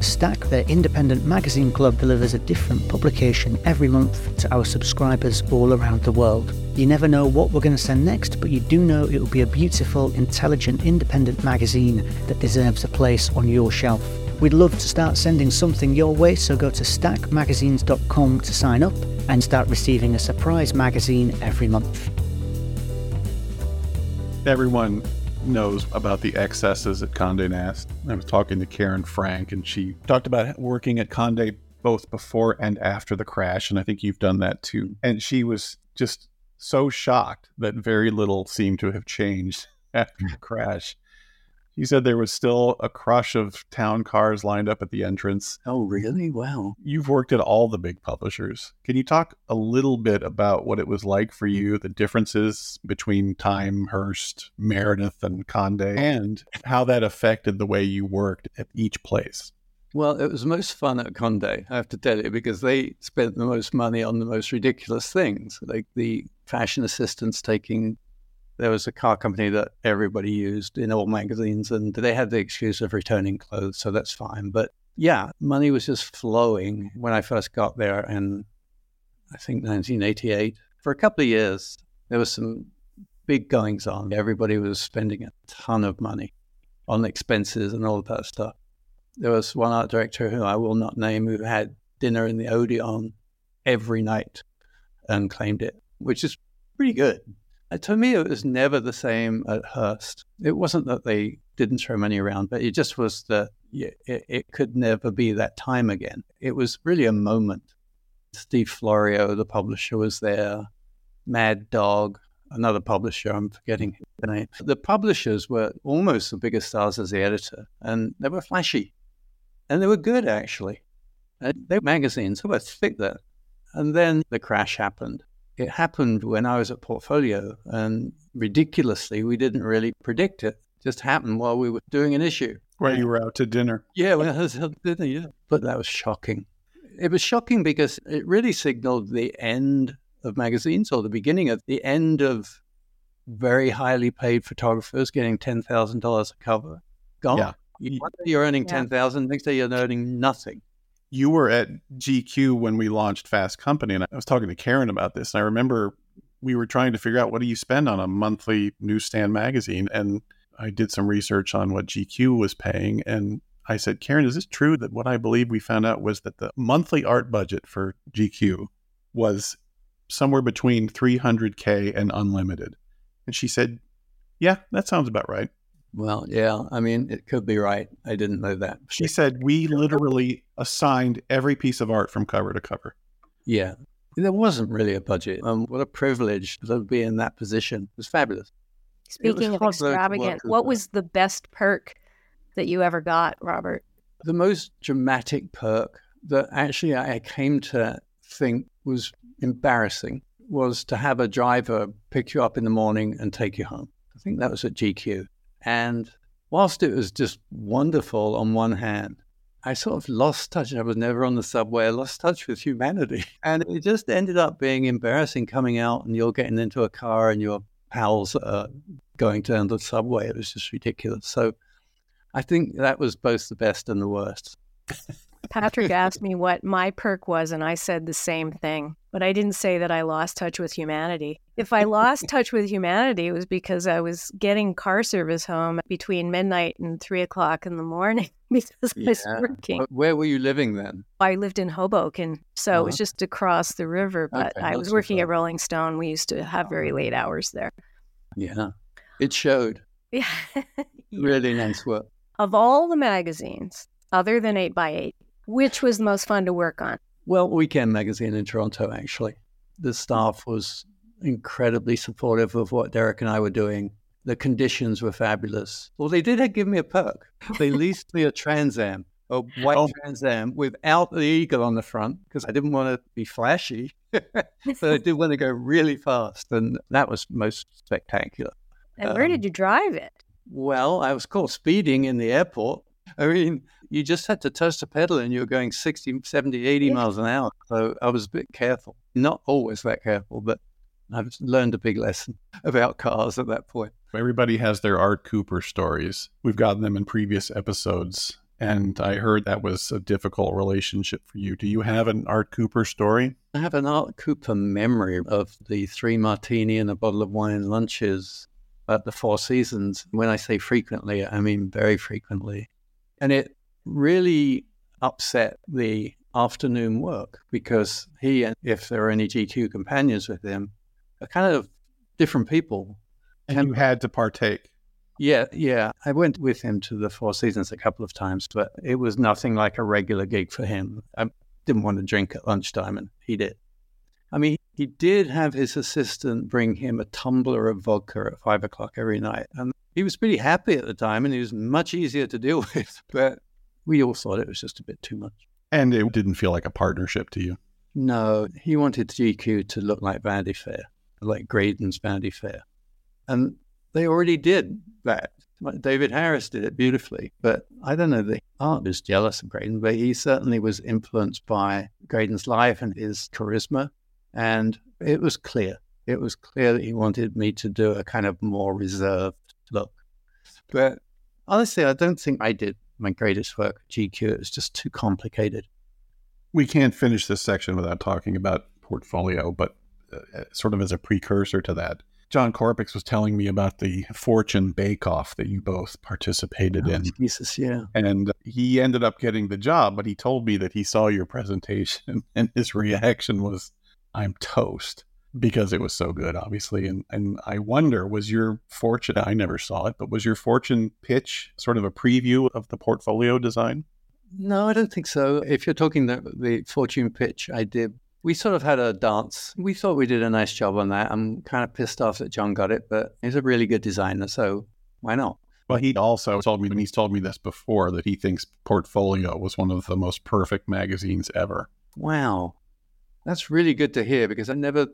Stack, the independent magazine club, delivers a different publication every month to our subscribers all around the world. You never know what we're going to send next, but you do know it will be a beautiful, intelligent, independent magazine that deserves a place on your shelf. We'd love to start sending something your way, so go to stackmagazines.com to sign up and start receiving a surprise magazine every month. Everyone knows about the excesses at Condé Nast. I was talking to Karen Frank, and she talked about working at Condé both before and after the crash, and I think you've done that too. And she was just so shocked that very little seemed to have changed after the hmm. crash. He said there was still a crush of town cars lined up at the entrance. Oh, really? Wow. You've worked at all the big publishers. Can you talk a little bit about what it was like for you, the differences between Time, Hearst, Meredith, and Condé, and how that affected the way you worked at each place? Well, it was most fun at Condé, I have to tell you, because they spent the most money on the most ridiculous things, like the fashion assistants taking there was a car company that everybody used in all magazines, and they had the excuse of returning clothes, so that's fine. But yeah, money was just flowing when I first got there in, I think, 1988. For a couple of years, there was some big goings on. Everybody was spending a ton of money on expenses and all of that stuff. There was one art director who I will not name who had dinner in the Odeon every night and claimed it, which is pretty good. Uh, to me, it was never the same at Hearst. It wasn't that they didn't throw money around, but it just was that it, it could never be that time again. It was really a moment. Steve Florio, the publisher, was there. Mad Dog, another publisher, I'm forgetting the name. The publishers were almost the biggest stars as the editor, and they were flashy. And they were good, actually. And they were magazines, were thick there. And then the crash happened it happened when I was at Portfolio, and ridiculously, we didn't really predict it. it just happened while we were doing an issue. Right, you were out to dinner. Yeah, when I was at dinner, yeah. But that was shocking. It was shocking because it really signaled the end of magazines or the beginning of the end of very highly paid photographers getting $10,000 a cover. Gone. Yeah. One day you're earning yeah. 10000 next day you're earning nothing you were at GQ when we launched Fast Company, and I was talking to Karen about this. And I remember we were trying to figure out what do you spend on a monthly newsstand magazine, and I did some research on what GQ was paying, and I said, Karen, is this true that what I believe we found out was that the monthly art budget for GQ was somewhere between 300k and unlimited? And she said, Yeah, that sounds about right. Well, yeah, I mean, it could be right. I didn't know that. She said we literally assigned every piece of art from cover to cover. Yeah. There wasn't really a budget. Um, what a privilege to be in that position. It was fabulous. Speaking of extravagant, what was the best perk that you ever got, Robert? The most dramatic perk that actually I came to think was embarrassing was to have a driver pick you up in the morning and take you home. I think that was at GQ. And whilst it was just wonderful on one hand, I sort of lost touch. I was never on the subway. I lost touch with humanity. And it just ended up being embarrassing coming out and you're getting into a car and your pals are going down the subway. It was just ridiculous. So I think that was both the best and the worst. Patrick asked me what my perk was, and I said the same thing. But I didn't say that I lost touch with humanity. If I lost touch with humanity, it was because I was getting car service home between midnight and three o'clock in the morning because yeah. I was working. Where were you living then? I lived in Hoboken, so it was uh-huh. just across the river. But okay, I was working at Rolling Stone. We used to have very late hours there. Yeah, it showed. Yeah. really nice work. Of all the magazines, other than 8 by 8 which was the most fun to work on? Well, Weekend Magazine in Toronto, actually. The staff was incredibly supportive of what Derek and I were doing. The conditions were fabulous. Well, they did give me a perk. They leased me a Trans Am, a white oh. Trans Am without the eagle on the front because I didn't want to be flashy, but I did want to go really fast. And that was most spectacular. And where um, did you drive it? Well, I was caught speeding in the airport. I mean, you just had to touch the pedal and you were going 60, 70, 80 yeah. miles an hour. So I was a bit careful. Not always that careful, but I've learned a big lesson about cars at that point. Everybody has their Art Cooper stories. We've gotten them in previous episodes. And I heard that was a difficult relationship for you. Do you have an Art Cooper story? I have an Art Cooper memory of the three martini and a bottle of wine lunches at the Four Seasons. When I say frequently, I mean very frequently. And it really upset the afternoon work because he and if there are any GQ companions with him are kind of different people. And, and you had to partake. Yeah, yeah. I went with him to the Four Seasons a couple of times, but it was nothing like a regular gig for him. I didn't want to drink at lunchtime, and he did. I mean, he did have his assistant bring him a tumbler of vodka at five o'clock every night. And he was pretty happy at the time and he was much easier to deal with. But we all thought it was just a bit too much. And it didn't feel like a partnership to you? No, he wanted GQ to look like Vanity Fair, like Graydon's Vanity Fair. And they already did that. David Harris did it beautifully. But I don't know, the art was jealous of Graydon, but he certainly was influenced by Graydon's life and his charisma. And it was clear. It was clear that he wanted me to do a kind of more reserved look. But honestly, I don't think I did my greatest work GQ. It was just too complicated. We can't finish this section without talking about portfolio, but uh, uh sort of as a precursor to that, John Korpics was telling me about the Fortune Bake Off that you both participated oh, in. Jesus, yeah. And he ended up getting the job, but he told me that he saw your presentation and his reaction was, I'm toast because it was so good, obviously. And and I wonder, was your fortune? I never saw it, but was your fortune pitch sort of a preview of the portfolio design? No, I don't think so. If you're talking the the fortune pitch, I did. We sort of had a dance. We thought we did a nice job on that. I'm kind of pissed off that John got it, but he's a really good designer, so why not? Well, he also told me, and he's told me this before, that he thinks Portfolio was one of the most perfect magazines ever. Wow. That's really good to hear because I never,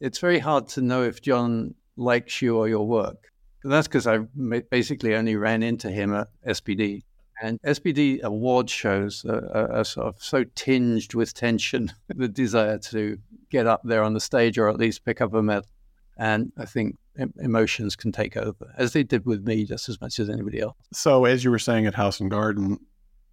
it's very hard to know if John likes you or your work. And that's because I basically only ran into him at SPD. And SPD award shows are, are, sort of so tinged with tension, the desire to get up there on the stage or at least pick up a medal. And I think emotions can take over, as they did with me just as much as anybody else. So, as you were saying at House and Garden,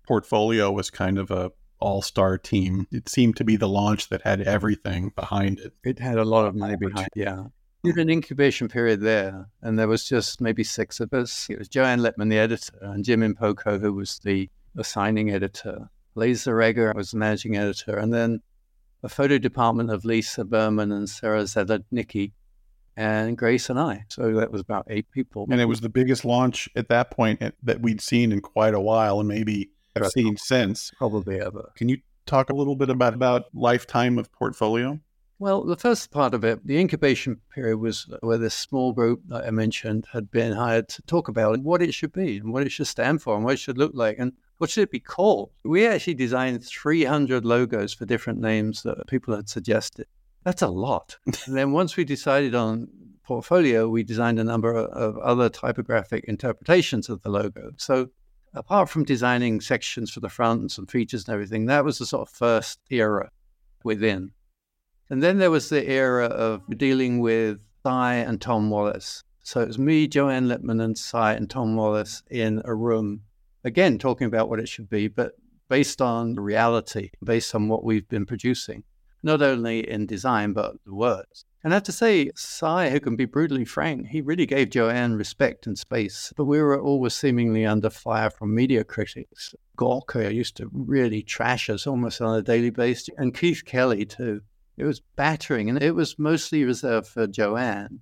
portfolio was kind of a all star team. It seemed to be the launch that had everything behind it. It had a lot of money behind it, yeah. We had an incubation period there, and there was just maybe six of us. It was Joanne Lipman, the editor, and Jim Impoco, who was the assigning editor. Lisa Reger was the managing editor, and then a photo department of Lisa Berman and Sarah Zednicki. and Grace and I. So that was about eight people. And it was the biggest launch at that point eh, that we'd seen in quite a while and maybe have seen since. Probably ever. Can you talk a little bit about, about lifetime of portfolio? Well, the first part of it, the incubation period was where this small group that I mentioned had been hired to talk about what it should be and what it should stand for and what it should look like and what should it be called. We actually designed 300 logos for different names that people had suggested. That's a lot. and then once we decided on portfolio, we designed a number of other typographic interpretations of the logo. So apart from designing sections for the front and some features and everything, that was the sort of first era within. And then there was the era of dealing with Si and Tom Wallace. So it was me, Joanne Lipman, and Si and Tom Wallace in a room, again, talking about what it should be, but based on reality, based on what we've been producing, not only in design, but the words. And I have to say, Si, who can be brutally frank, he really gave Joanne respect and space. But we were always seemingly under fire from media critics. Gawker used to really trash us almost on a daily basis, and Keith Kelly, too. It was battering, and it was mostly reserved for Joanne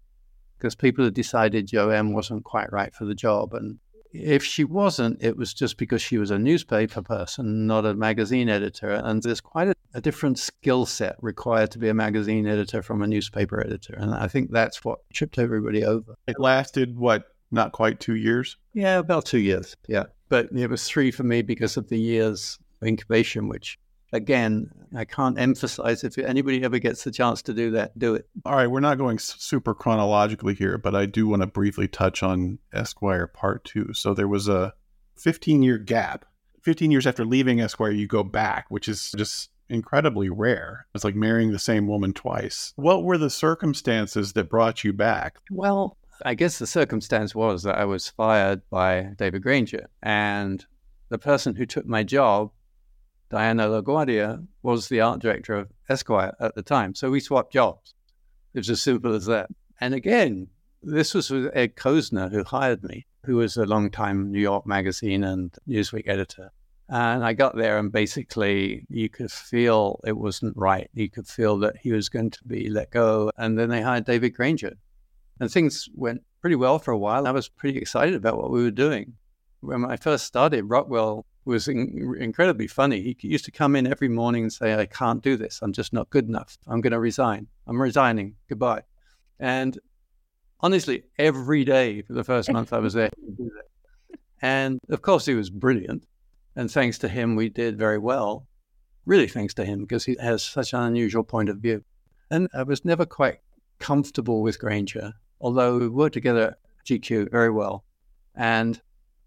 because people had decided Joanne wasn't quite right for the job. And if she wasn't, it was just because she was a newspaper person, not a magazine editor. And there's quite a, a different skill set required to be a magazine editor from a newspaper editor. And I think that's what tripped everybody over. It lasted, what, not quite two years? Yeah, about two years. Yeah. But it was three for me because of the years incubation, which again, I can't emphasize if anybody ever gets the chance to do that, do it. All right, we're not going super chronologically here, but I do want to briefly touch on Esquire Part 2. So there was a 15 year gap. 15 years after leaving Esquire, you go back, which is just incredibly rare. It's like marrying the same woman twice. What were the circumstances that brought you back? Well, I guess the circumstance was that I was fired by David Granger, and the person who took my job Diana LaGuardia was the art director of Esquire at the time. So we swapped jobs. It was as simple as that. And again, this was with Ed Kosner, who hired me, who was a long-time New York Magazine and Newsweek editor. And I got there, and basically, you could feel it wasn't right. You could feel that he was going to be let go. And then they hired David Granger. And things went pretty well for a while. I was pretty excited about what we were doing. When I first started, Rockwell was in, incredibly funny. He used to come in every morning and say, I can't do this. I'm just not good enough. I'm going to resign. I'm resigning. Goodbye. And honestly, every day for the first month I was there, and of course, he was brilliant. And thanks to him, we did very well. Really, thanks to him, because he has such an unusual point of view. And I was never quite comfortable with Granger, although we worked together at GQ very well. And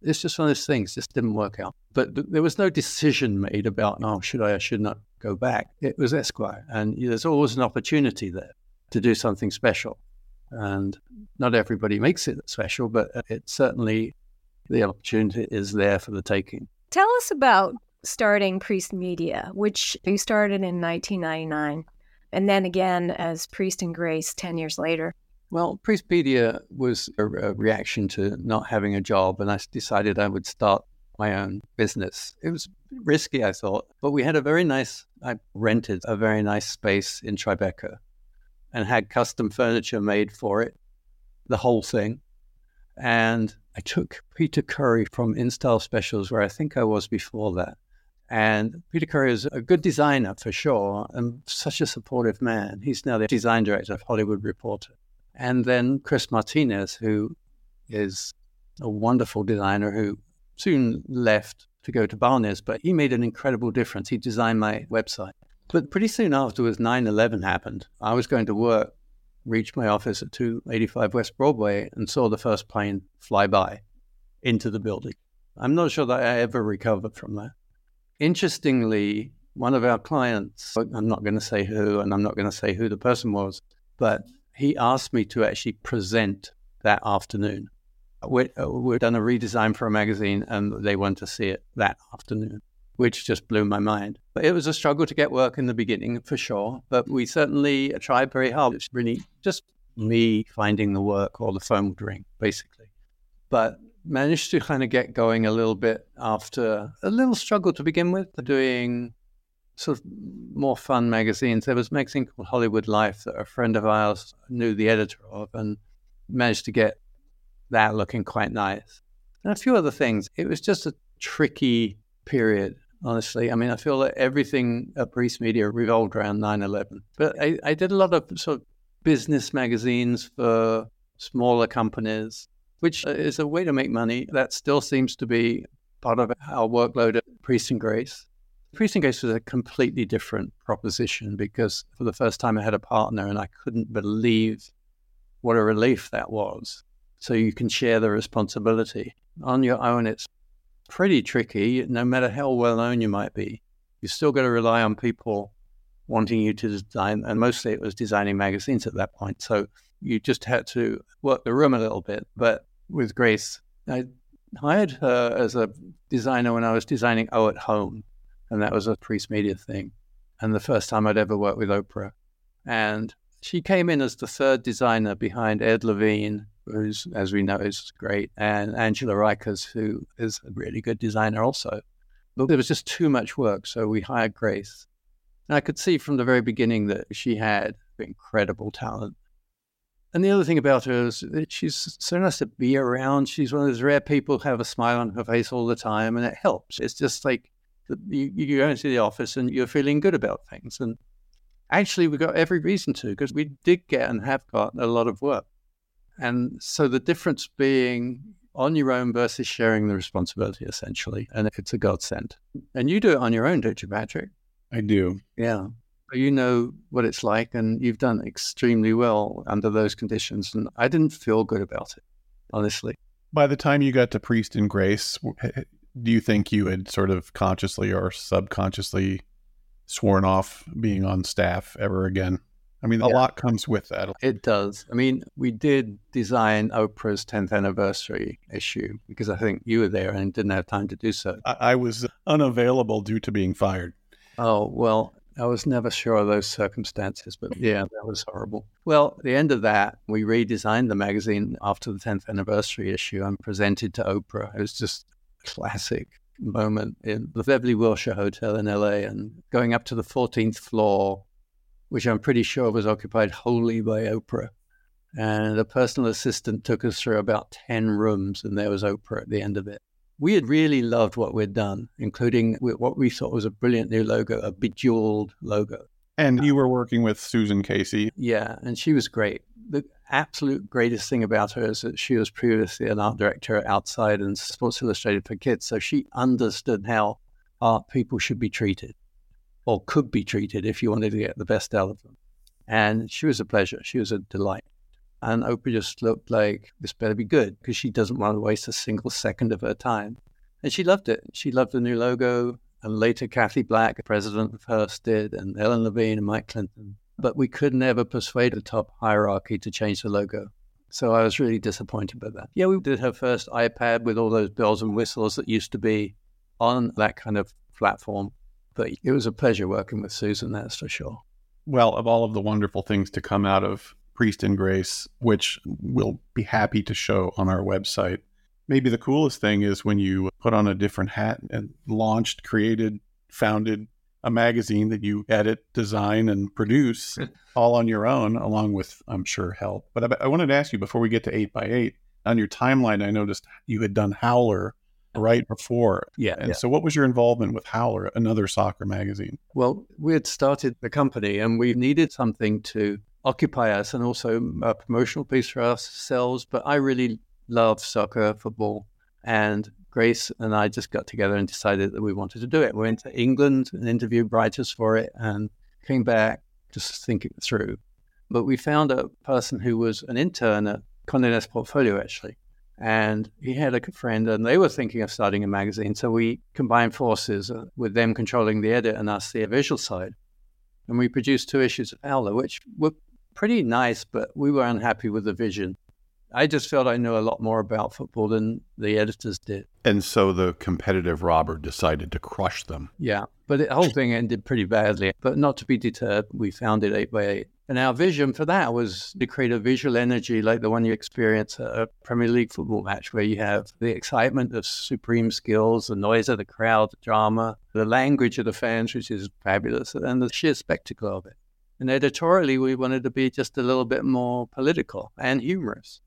it's just one of those things, just didn't work out. But th- there was no decision made about, oh, should I or should not go back. It was Esquire. And there's always an opportunity there to do something special. And not everybody makes it special, but uh, it certainly, the opportunity is there for the taking. Tell us about starting Priest Media, which you started in 1999, and then again as Priest and Grace 10 years later. Well, Priest Media was a, a, reaction to not having a job, and I decided I would start my own business. It was risky, I thought, but we had a very nice, I rented a very nice space in Tribeca and had custom furniture made for it, the whole thing. And I took Peter Curry from InStyle Specials, where I think I was before that. And Peter Curry is a good designer for sure, and such a supportive man. He's now the design director of Hollywood Reporter. And then Chris Martinez, who is a wonderful designer who soon left to go to Barnes, but he made an incredible difference. He designed my website. But pretty soon afterwards, 9 11 happened. I was going to work, reached my office at 285 West Broadway, and saw the first plane fly by into the building. I'm not sure that I ever recovered from that. Interestingly, one of our clients, I'm not going to say who, and I'm not going to say who the person was, but he asked me to actually present that afternoon. We, uh, we'd done a redesign for a magazine and they wanted to see it that afternoon, which just blew my mind. But it was a struggle to get work in the beginning for sure, but we certainly tried very hard. It's really just me finding the work or the phone would ring, basically. But managed to kind of get going a little bit after a little struggle to begin with, doing sort of more fun magazines. There was a magazine called Hollywood Life that a friend of ours knew the editor of and managed to get that looking quite nice. And a few other things. It was just a tricky period, honestly. I mean, I feel that everything at Priest Media revolved around 9 11. But I, I did a lot of sort of business magazines for smaller companies, which is a way to make money. That still seems to be part of our workload at Priest and Grace. And Grace was a completely different proposition because for the first time I had a partner and I couldn't believe what a relief that was. So you can share the responsibility. On your own, it's pretty tricky, no matter how well known you might be. You still got to rely on people wanting you to design, and mostly it was designing magazines at that point. So you just had to work the room a little bit. But with Grace, I hired her as a designer when I was designing Oh at Home, and that was a Priest Media thing, and the first time I'd ever worked with Oprah. And she came in as the third designer behind Ed Levine, who's, as we know, is great, and Angela Rikers, who is a really good designer also. But there was just too much work, so we hired Grace. And I could see from the very beginning that she had incredible talent. And the other thing about her is that she's so nice to be around. She's one of those rare people who have a smile on her face all the time, and it helps. It's just like you, you go into the office and you're feeling good about things. And actually, we've got every reason to because we did get and have got a lot of work. And so the difference being on your own versus sharing the responsibility, essentially. And it's a godsend. And you do it on your own, don't you, Patrick? I do. Yeah. You know what it's like, and you've done extremely well under those conditions. And I didn't feel good about it, honestly. By the time you got to Priest and Grace, do you think you had sort of consciously or subconsciously sworn off being on staff ever again? I mean, a yeah. lot comes with that. It does. I mean, we did design Oprah's 10th anniversary issue because I think you were there and didn't have time to do so. I, I was unavailable due to being fired. Oh, well, I was never sure of those circumstances, but yeah, that was horrible. Well, at the end of that, we redesigned the magazine after the 10th anniversary issue and presented to Oprah. It was just classic moment in the Beverly Wilshire Hotel in LA and going up to the 14th floor which I'm pretty sure was occupied wholly by Oprah. And a personal assistant took us through about 10 rooms, and there was Oprah at the end of it. We had really loved what we'd done, including what we thought was a brilliant new logo, a bejeweled logo. And you were working with Susan Casey. Yeah, and she was great. The absolute greatest thing about her is that she was previously an art director Outside and Sports Illustrated for Kids. So she understood how art people should be treated or could be treated if you wanted to get the best out of them. And she was a pleasure. She was a delight. And Oprah just looked like this better be good because she doesn't want to waste a single second of her time. And she loved it. She loved the new logo. And later, Cathie Black, president of Hearst, did, and Ellen Levine and Mike Clinton. But we could never persuade the top hierarchy to change the logo. So I was really disappointed by that. Yeah, we did her first iPad with all those bells and whistles that used to be on that kind of platform. But it was a pleasure working with Susan, that's for sure. Well, of all of the wonderful things to come out of Priest and Grace, which we'll be happy to show on our website, maybe the coolest thing is when you put on a different hat and launched, created, founded a magazine that you edit, design, and produce all on your own, along with, I'm sure, help. But I, I wanted to ask you before we get to 8 by 8 on your timeline, I noticed you had done Howler right before. Yeah. And yeah. so, what was your involvement with Howler, another soccer magazine? Well, we had started the company and we needed something to occupy us and also a promotional piece for ourselves. But I really love soccer, football, and Grace and I just got together and decided that we wanted to do it. We went to England and interviewed writers for it and came back just thinking it through. But we found a person who was an intern at Condé Nast Portfolio, actually and he had a friend, and they were thinking of starting a magazine. So we combined forces uh, with them controlling the edit and us the visual side. And we produced two issues of Howler, which were pretty nice, but we were unhappy with the vision. I just felt I knew a lot more about football than the editors did. And so the competitive robber decided to crush them. Yeah, but the whole thing ended pretty badly. But not to be deterred, we founded 8 by 8 And our vision for that was to create a visual energy like the one you experience at a Premier League football match, where you have the excitement of supreme skills, the noise of the crowd, the drama, the language of the fans, which is fabulous, and the sheer spectacle of it. And editorially, we wanted to be just a little bit more political and humorous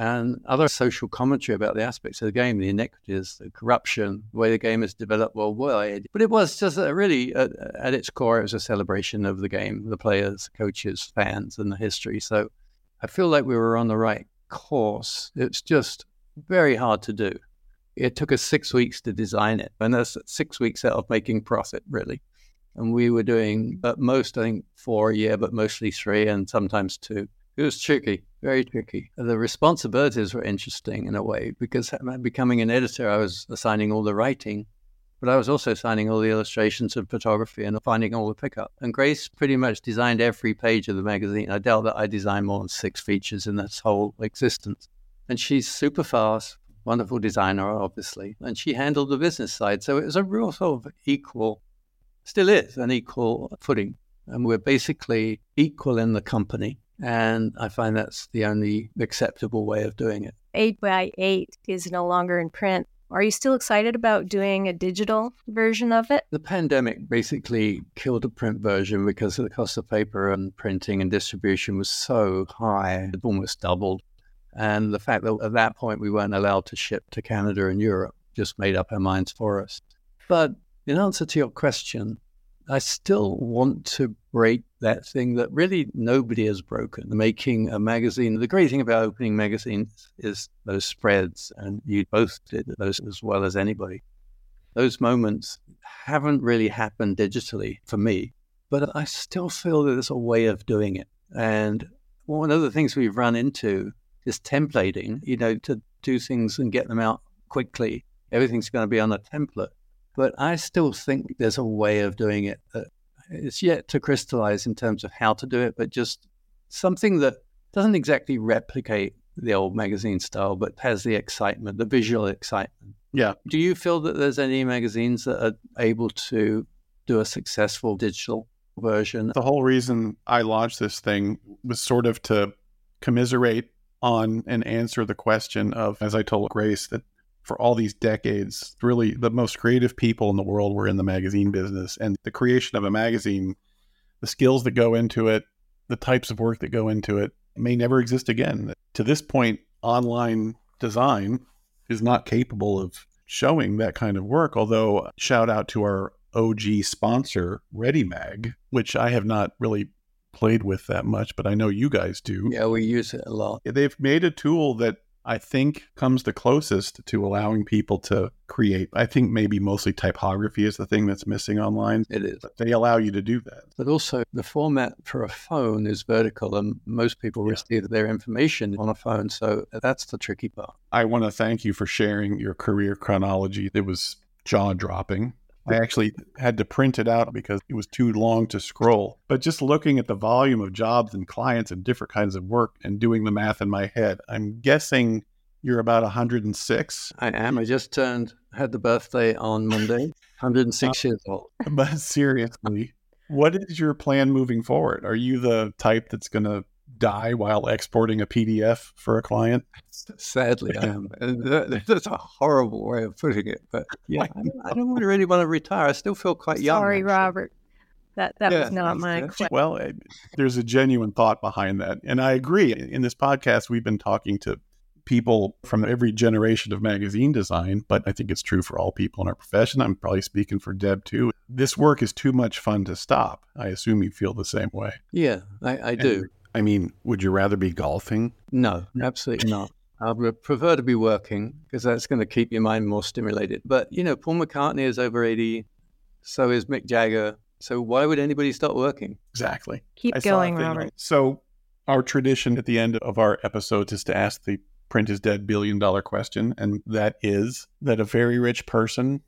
and other social commentary about the aspects of the game, the inequities, the corruption, the way the game is developed worldwide. But it was just a really, at, its core, it was a celebration of the game, the players, coaches, fans, and the history. So I feel like we were on the right course. It's just very hard to do. It took us six weeks to design it, and that's six weeks out of making profit, really. And we were doing at most, I think, four a year, but mostly three and sometimes two. It was tricky, very tricky. The responsibilities were interesting in a way because uh, becoming an editor, I was assigning all the writing, but I was also assigning all the illustrations and photography and finding all the pickup. And Grace pretty much designed every page of the magazine. I doubt that I designed more than six features in this whole existence. And she's super fast, wonderful designer, obviously, and she handled the business side. So it was a real sort of equal, still is an equal footing. And we're basically equal in the company and I find that's the only acceptable way of doing it. 8 by 8 is no longer in print. Are you still excited about doing a digital version of it? The pandemic basically killed the print version because the cost of paper and printing and distribution was so high, it almost doubled. And the fact that at that point we weren't allowed to ship to Canada and Europe just made up our minds for us. But in answer to your question, I still want to break that thing that really nobody has broken. Making a magazine. The great thing about opening magazines is those spreads, and you both did those as well as anybody. Those moments haven't really happened digitally for me, but I still feel that there's a way of doing it. And one of the things we've run into is templating, you know, to do things and get them out quickly. Everything's going to be on a template. But I still think there's a way of doing it it's yet to crystallize in terms of how to do it, but just something that doesn't exactly replicate the old magazine style, but has the excitement, the visual excitement. Yeah. Do you feel that there's any magazines that are able to do a successful digital version? The whole reason I launched this thing was sort of to commiserate on and answer the question of, as I told Grace, that for all these decades, really the most creative people in the world were in the magazine business. And the creation of a magazine, the skills that go into it, the types of work that go into it may never exist again. To this point, online design is not capable of showing that kind of work. Although, shout out to our OG sponsor, ReadyMag, which I have not really played with that much, but I know you guys do. Yeah, we use it a lot. They've made a tool that I think comes the closest to allowing people to create. I think maybe mostly typography is the thing that's missing online. It is. But they allow you to do that. But also, the format for a phone is vertical, and most people yeah. receive their information on a phone. So that's the tricky part. I want to thank you for sharing your career chronology. It was jaw dropping. I actually had to print it out because it was too long to scroll. But just looking at the volume of jobs and clients and different kinds of work and doing the math in my head, I'm guessing you're about 106. I am. I just turned, had the birthday on Monday, 106 uh, years old. But seriously, what is your plan moving forward? Are you the type that's going to die while exporting a PDF for a client? Sadly, I am. Uh, that's a horrible way of putting it. But yeah, I don't really want to retire. I still feel quite young. Sorry, actually. Robert. That that yeah, was not my question. Well, eh, there's a genuine thought behind that, and I agree. In this podcast, we've been talking to people from every generation of magazine design, but I think it's true for all people in our profession. I'm probably speaking for Deb too. This work is too much fun to stop. I assume you feel the same way. Yeah, I, I do. I mean, would you rather be golfing? No, absolutely not. I would prefer to be working because that's going to keep your mind more stimulated. But, you know, Paul McCartney is over 80, so is Mick Jagger. So why would anybody stop working? Exactly. Keep I going, Robert. So, our tradition at the end of our episodes is to ask the print is dead billion dollar question. And that is that a very rich person,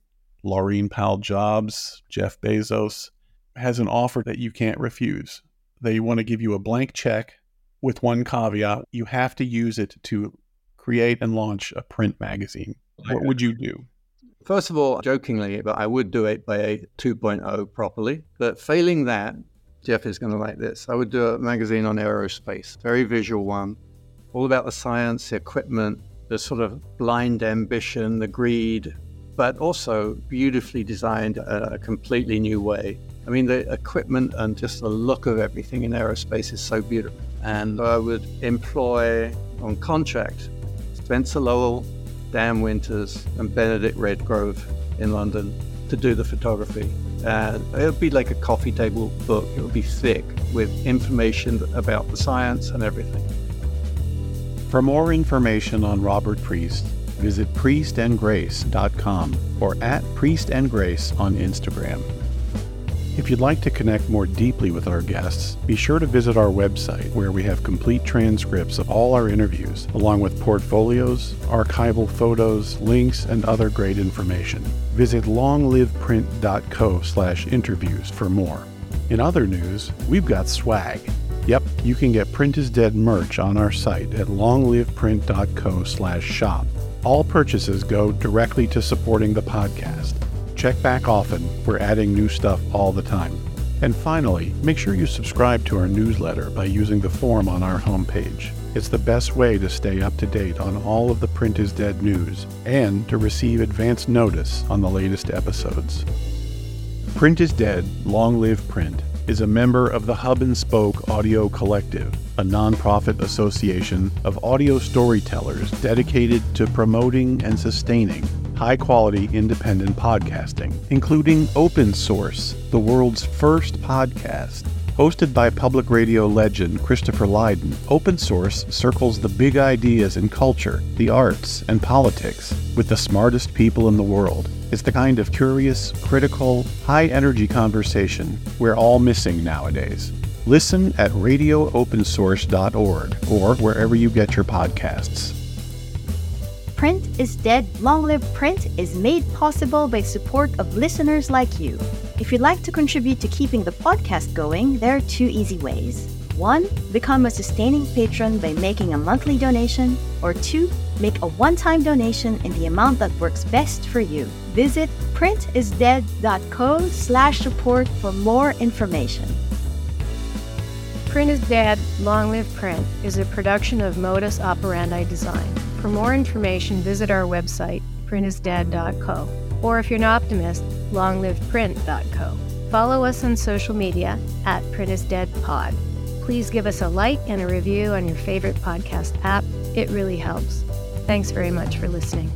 Laurene Powell Jobs, Jeff Bezos, has an offer that you can't refuse. They want to give you a blank check with one caveat. You have to use it to create and launch a print magazine. What would you do? First of all, jokingly, but I would do it by a 2.0 properly. But failing that, Jeff is going to like this. I would do a magazine on aerospace, very visual one, all about the science, the equipment, the sort of blind ambition, the greed, but also beautifully designed a completely new way. I mean, the equipment and just the look of everything in aerospace is so beautiful. And I would employ on contract Spencer Lowell, Dan Winters, and Benedict Redgrove in London to do the photography. And it would be like a coffee table book. It would be thick with information about the science and everything. For more information on Robert Priest, visit priestandgrace.com or at priestandgrace on Instagram. If you'd like to connect more deeply with our guests, be sure to visit our website where we have complete transcripts of all our interviews, along with portfolios, archival photos, links, and other great information. Visit longliveprint.co slash interviews for more. In other news, we've got swag. Yep, you can get Print is Dead merch on our site at longliveprint.co slash shop. All purchases go directly to supporting the podcast. Check back often, we're adding new stuff all the time. And finally, make sure you subscribe to our newsletter by using the form on our homepage. It's the best way to stay up to date on all of the Print is Dead news and to receive advance notice on the latest episodes. Print is Dead, Long Live Print is a member of the Hub and Spoke Audio Collective, a nonprofit association of audio storytellers dedicated to promoting and sustaining high quality independent podcasting, including Open Source, the world's first podcast. Hosted by public radio legend Christopher Lydon, Open Source circles the big ideas in culture, the arts, and politics with the smartest people in the world. It's the kind of curious, critical, high energy conversation we're all missing nowadays. Listen at radioopensource.org or wherever you get your podcasts. Print is Dead, Long Live Print is made possible by support of listeners like you. If you'd like to contribute to keeping the podcast going, there are two easy ways. One, become a sustaining patron by making a monthly donation, or two, make a one-time donation in the amount that works best for you. Visit printisdead.co slash support for more information. Print is Dead, Long Live Print is a production of Modus Operandi Design. For more information, visit our website, printisdead.co. Or if you're an optimist, longliveprint.co. Follow us on social media at printisdeadpod. Please give us a like and a review on your favorite podcast app. It really helps. Thanks very much for listening.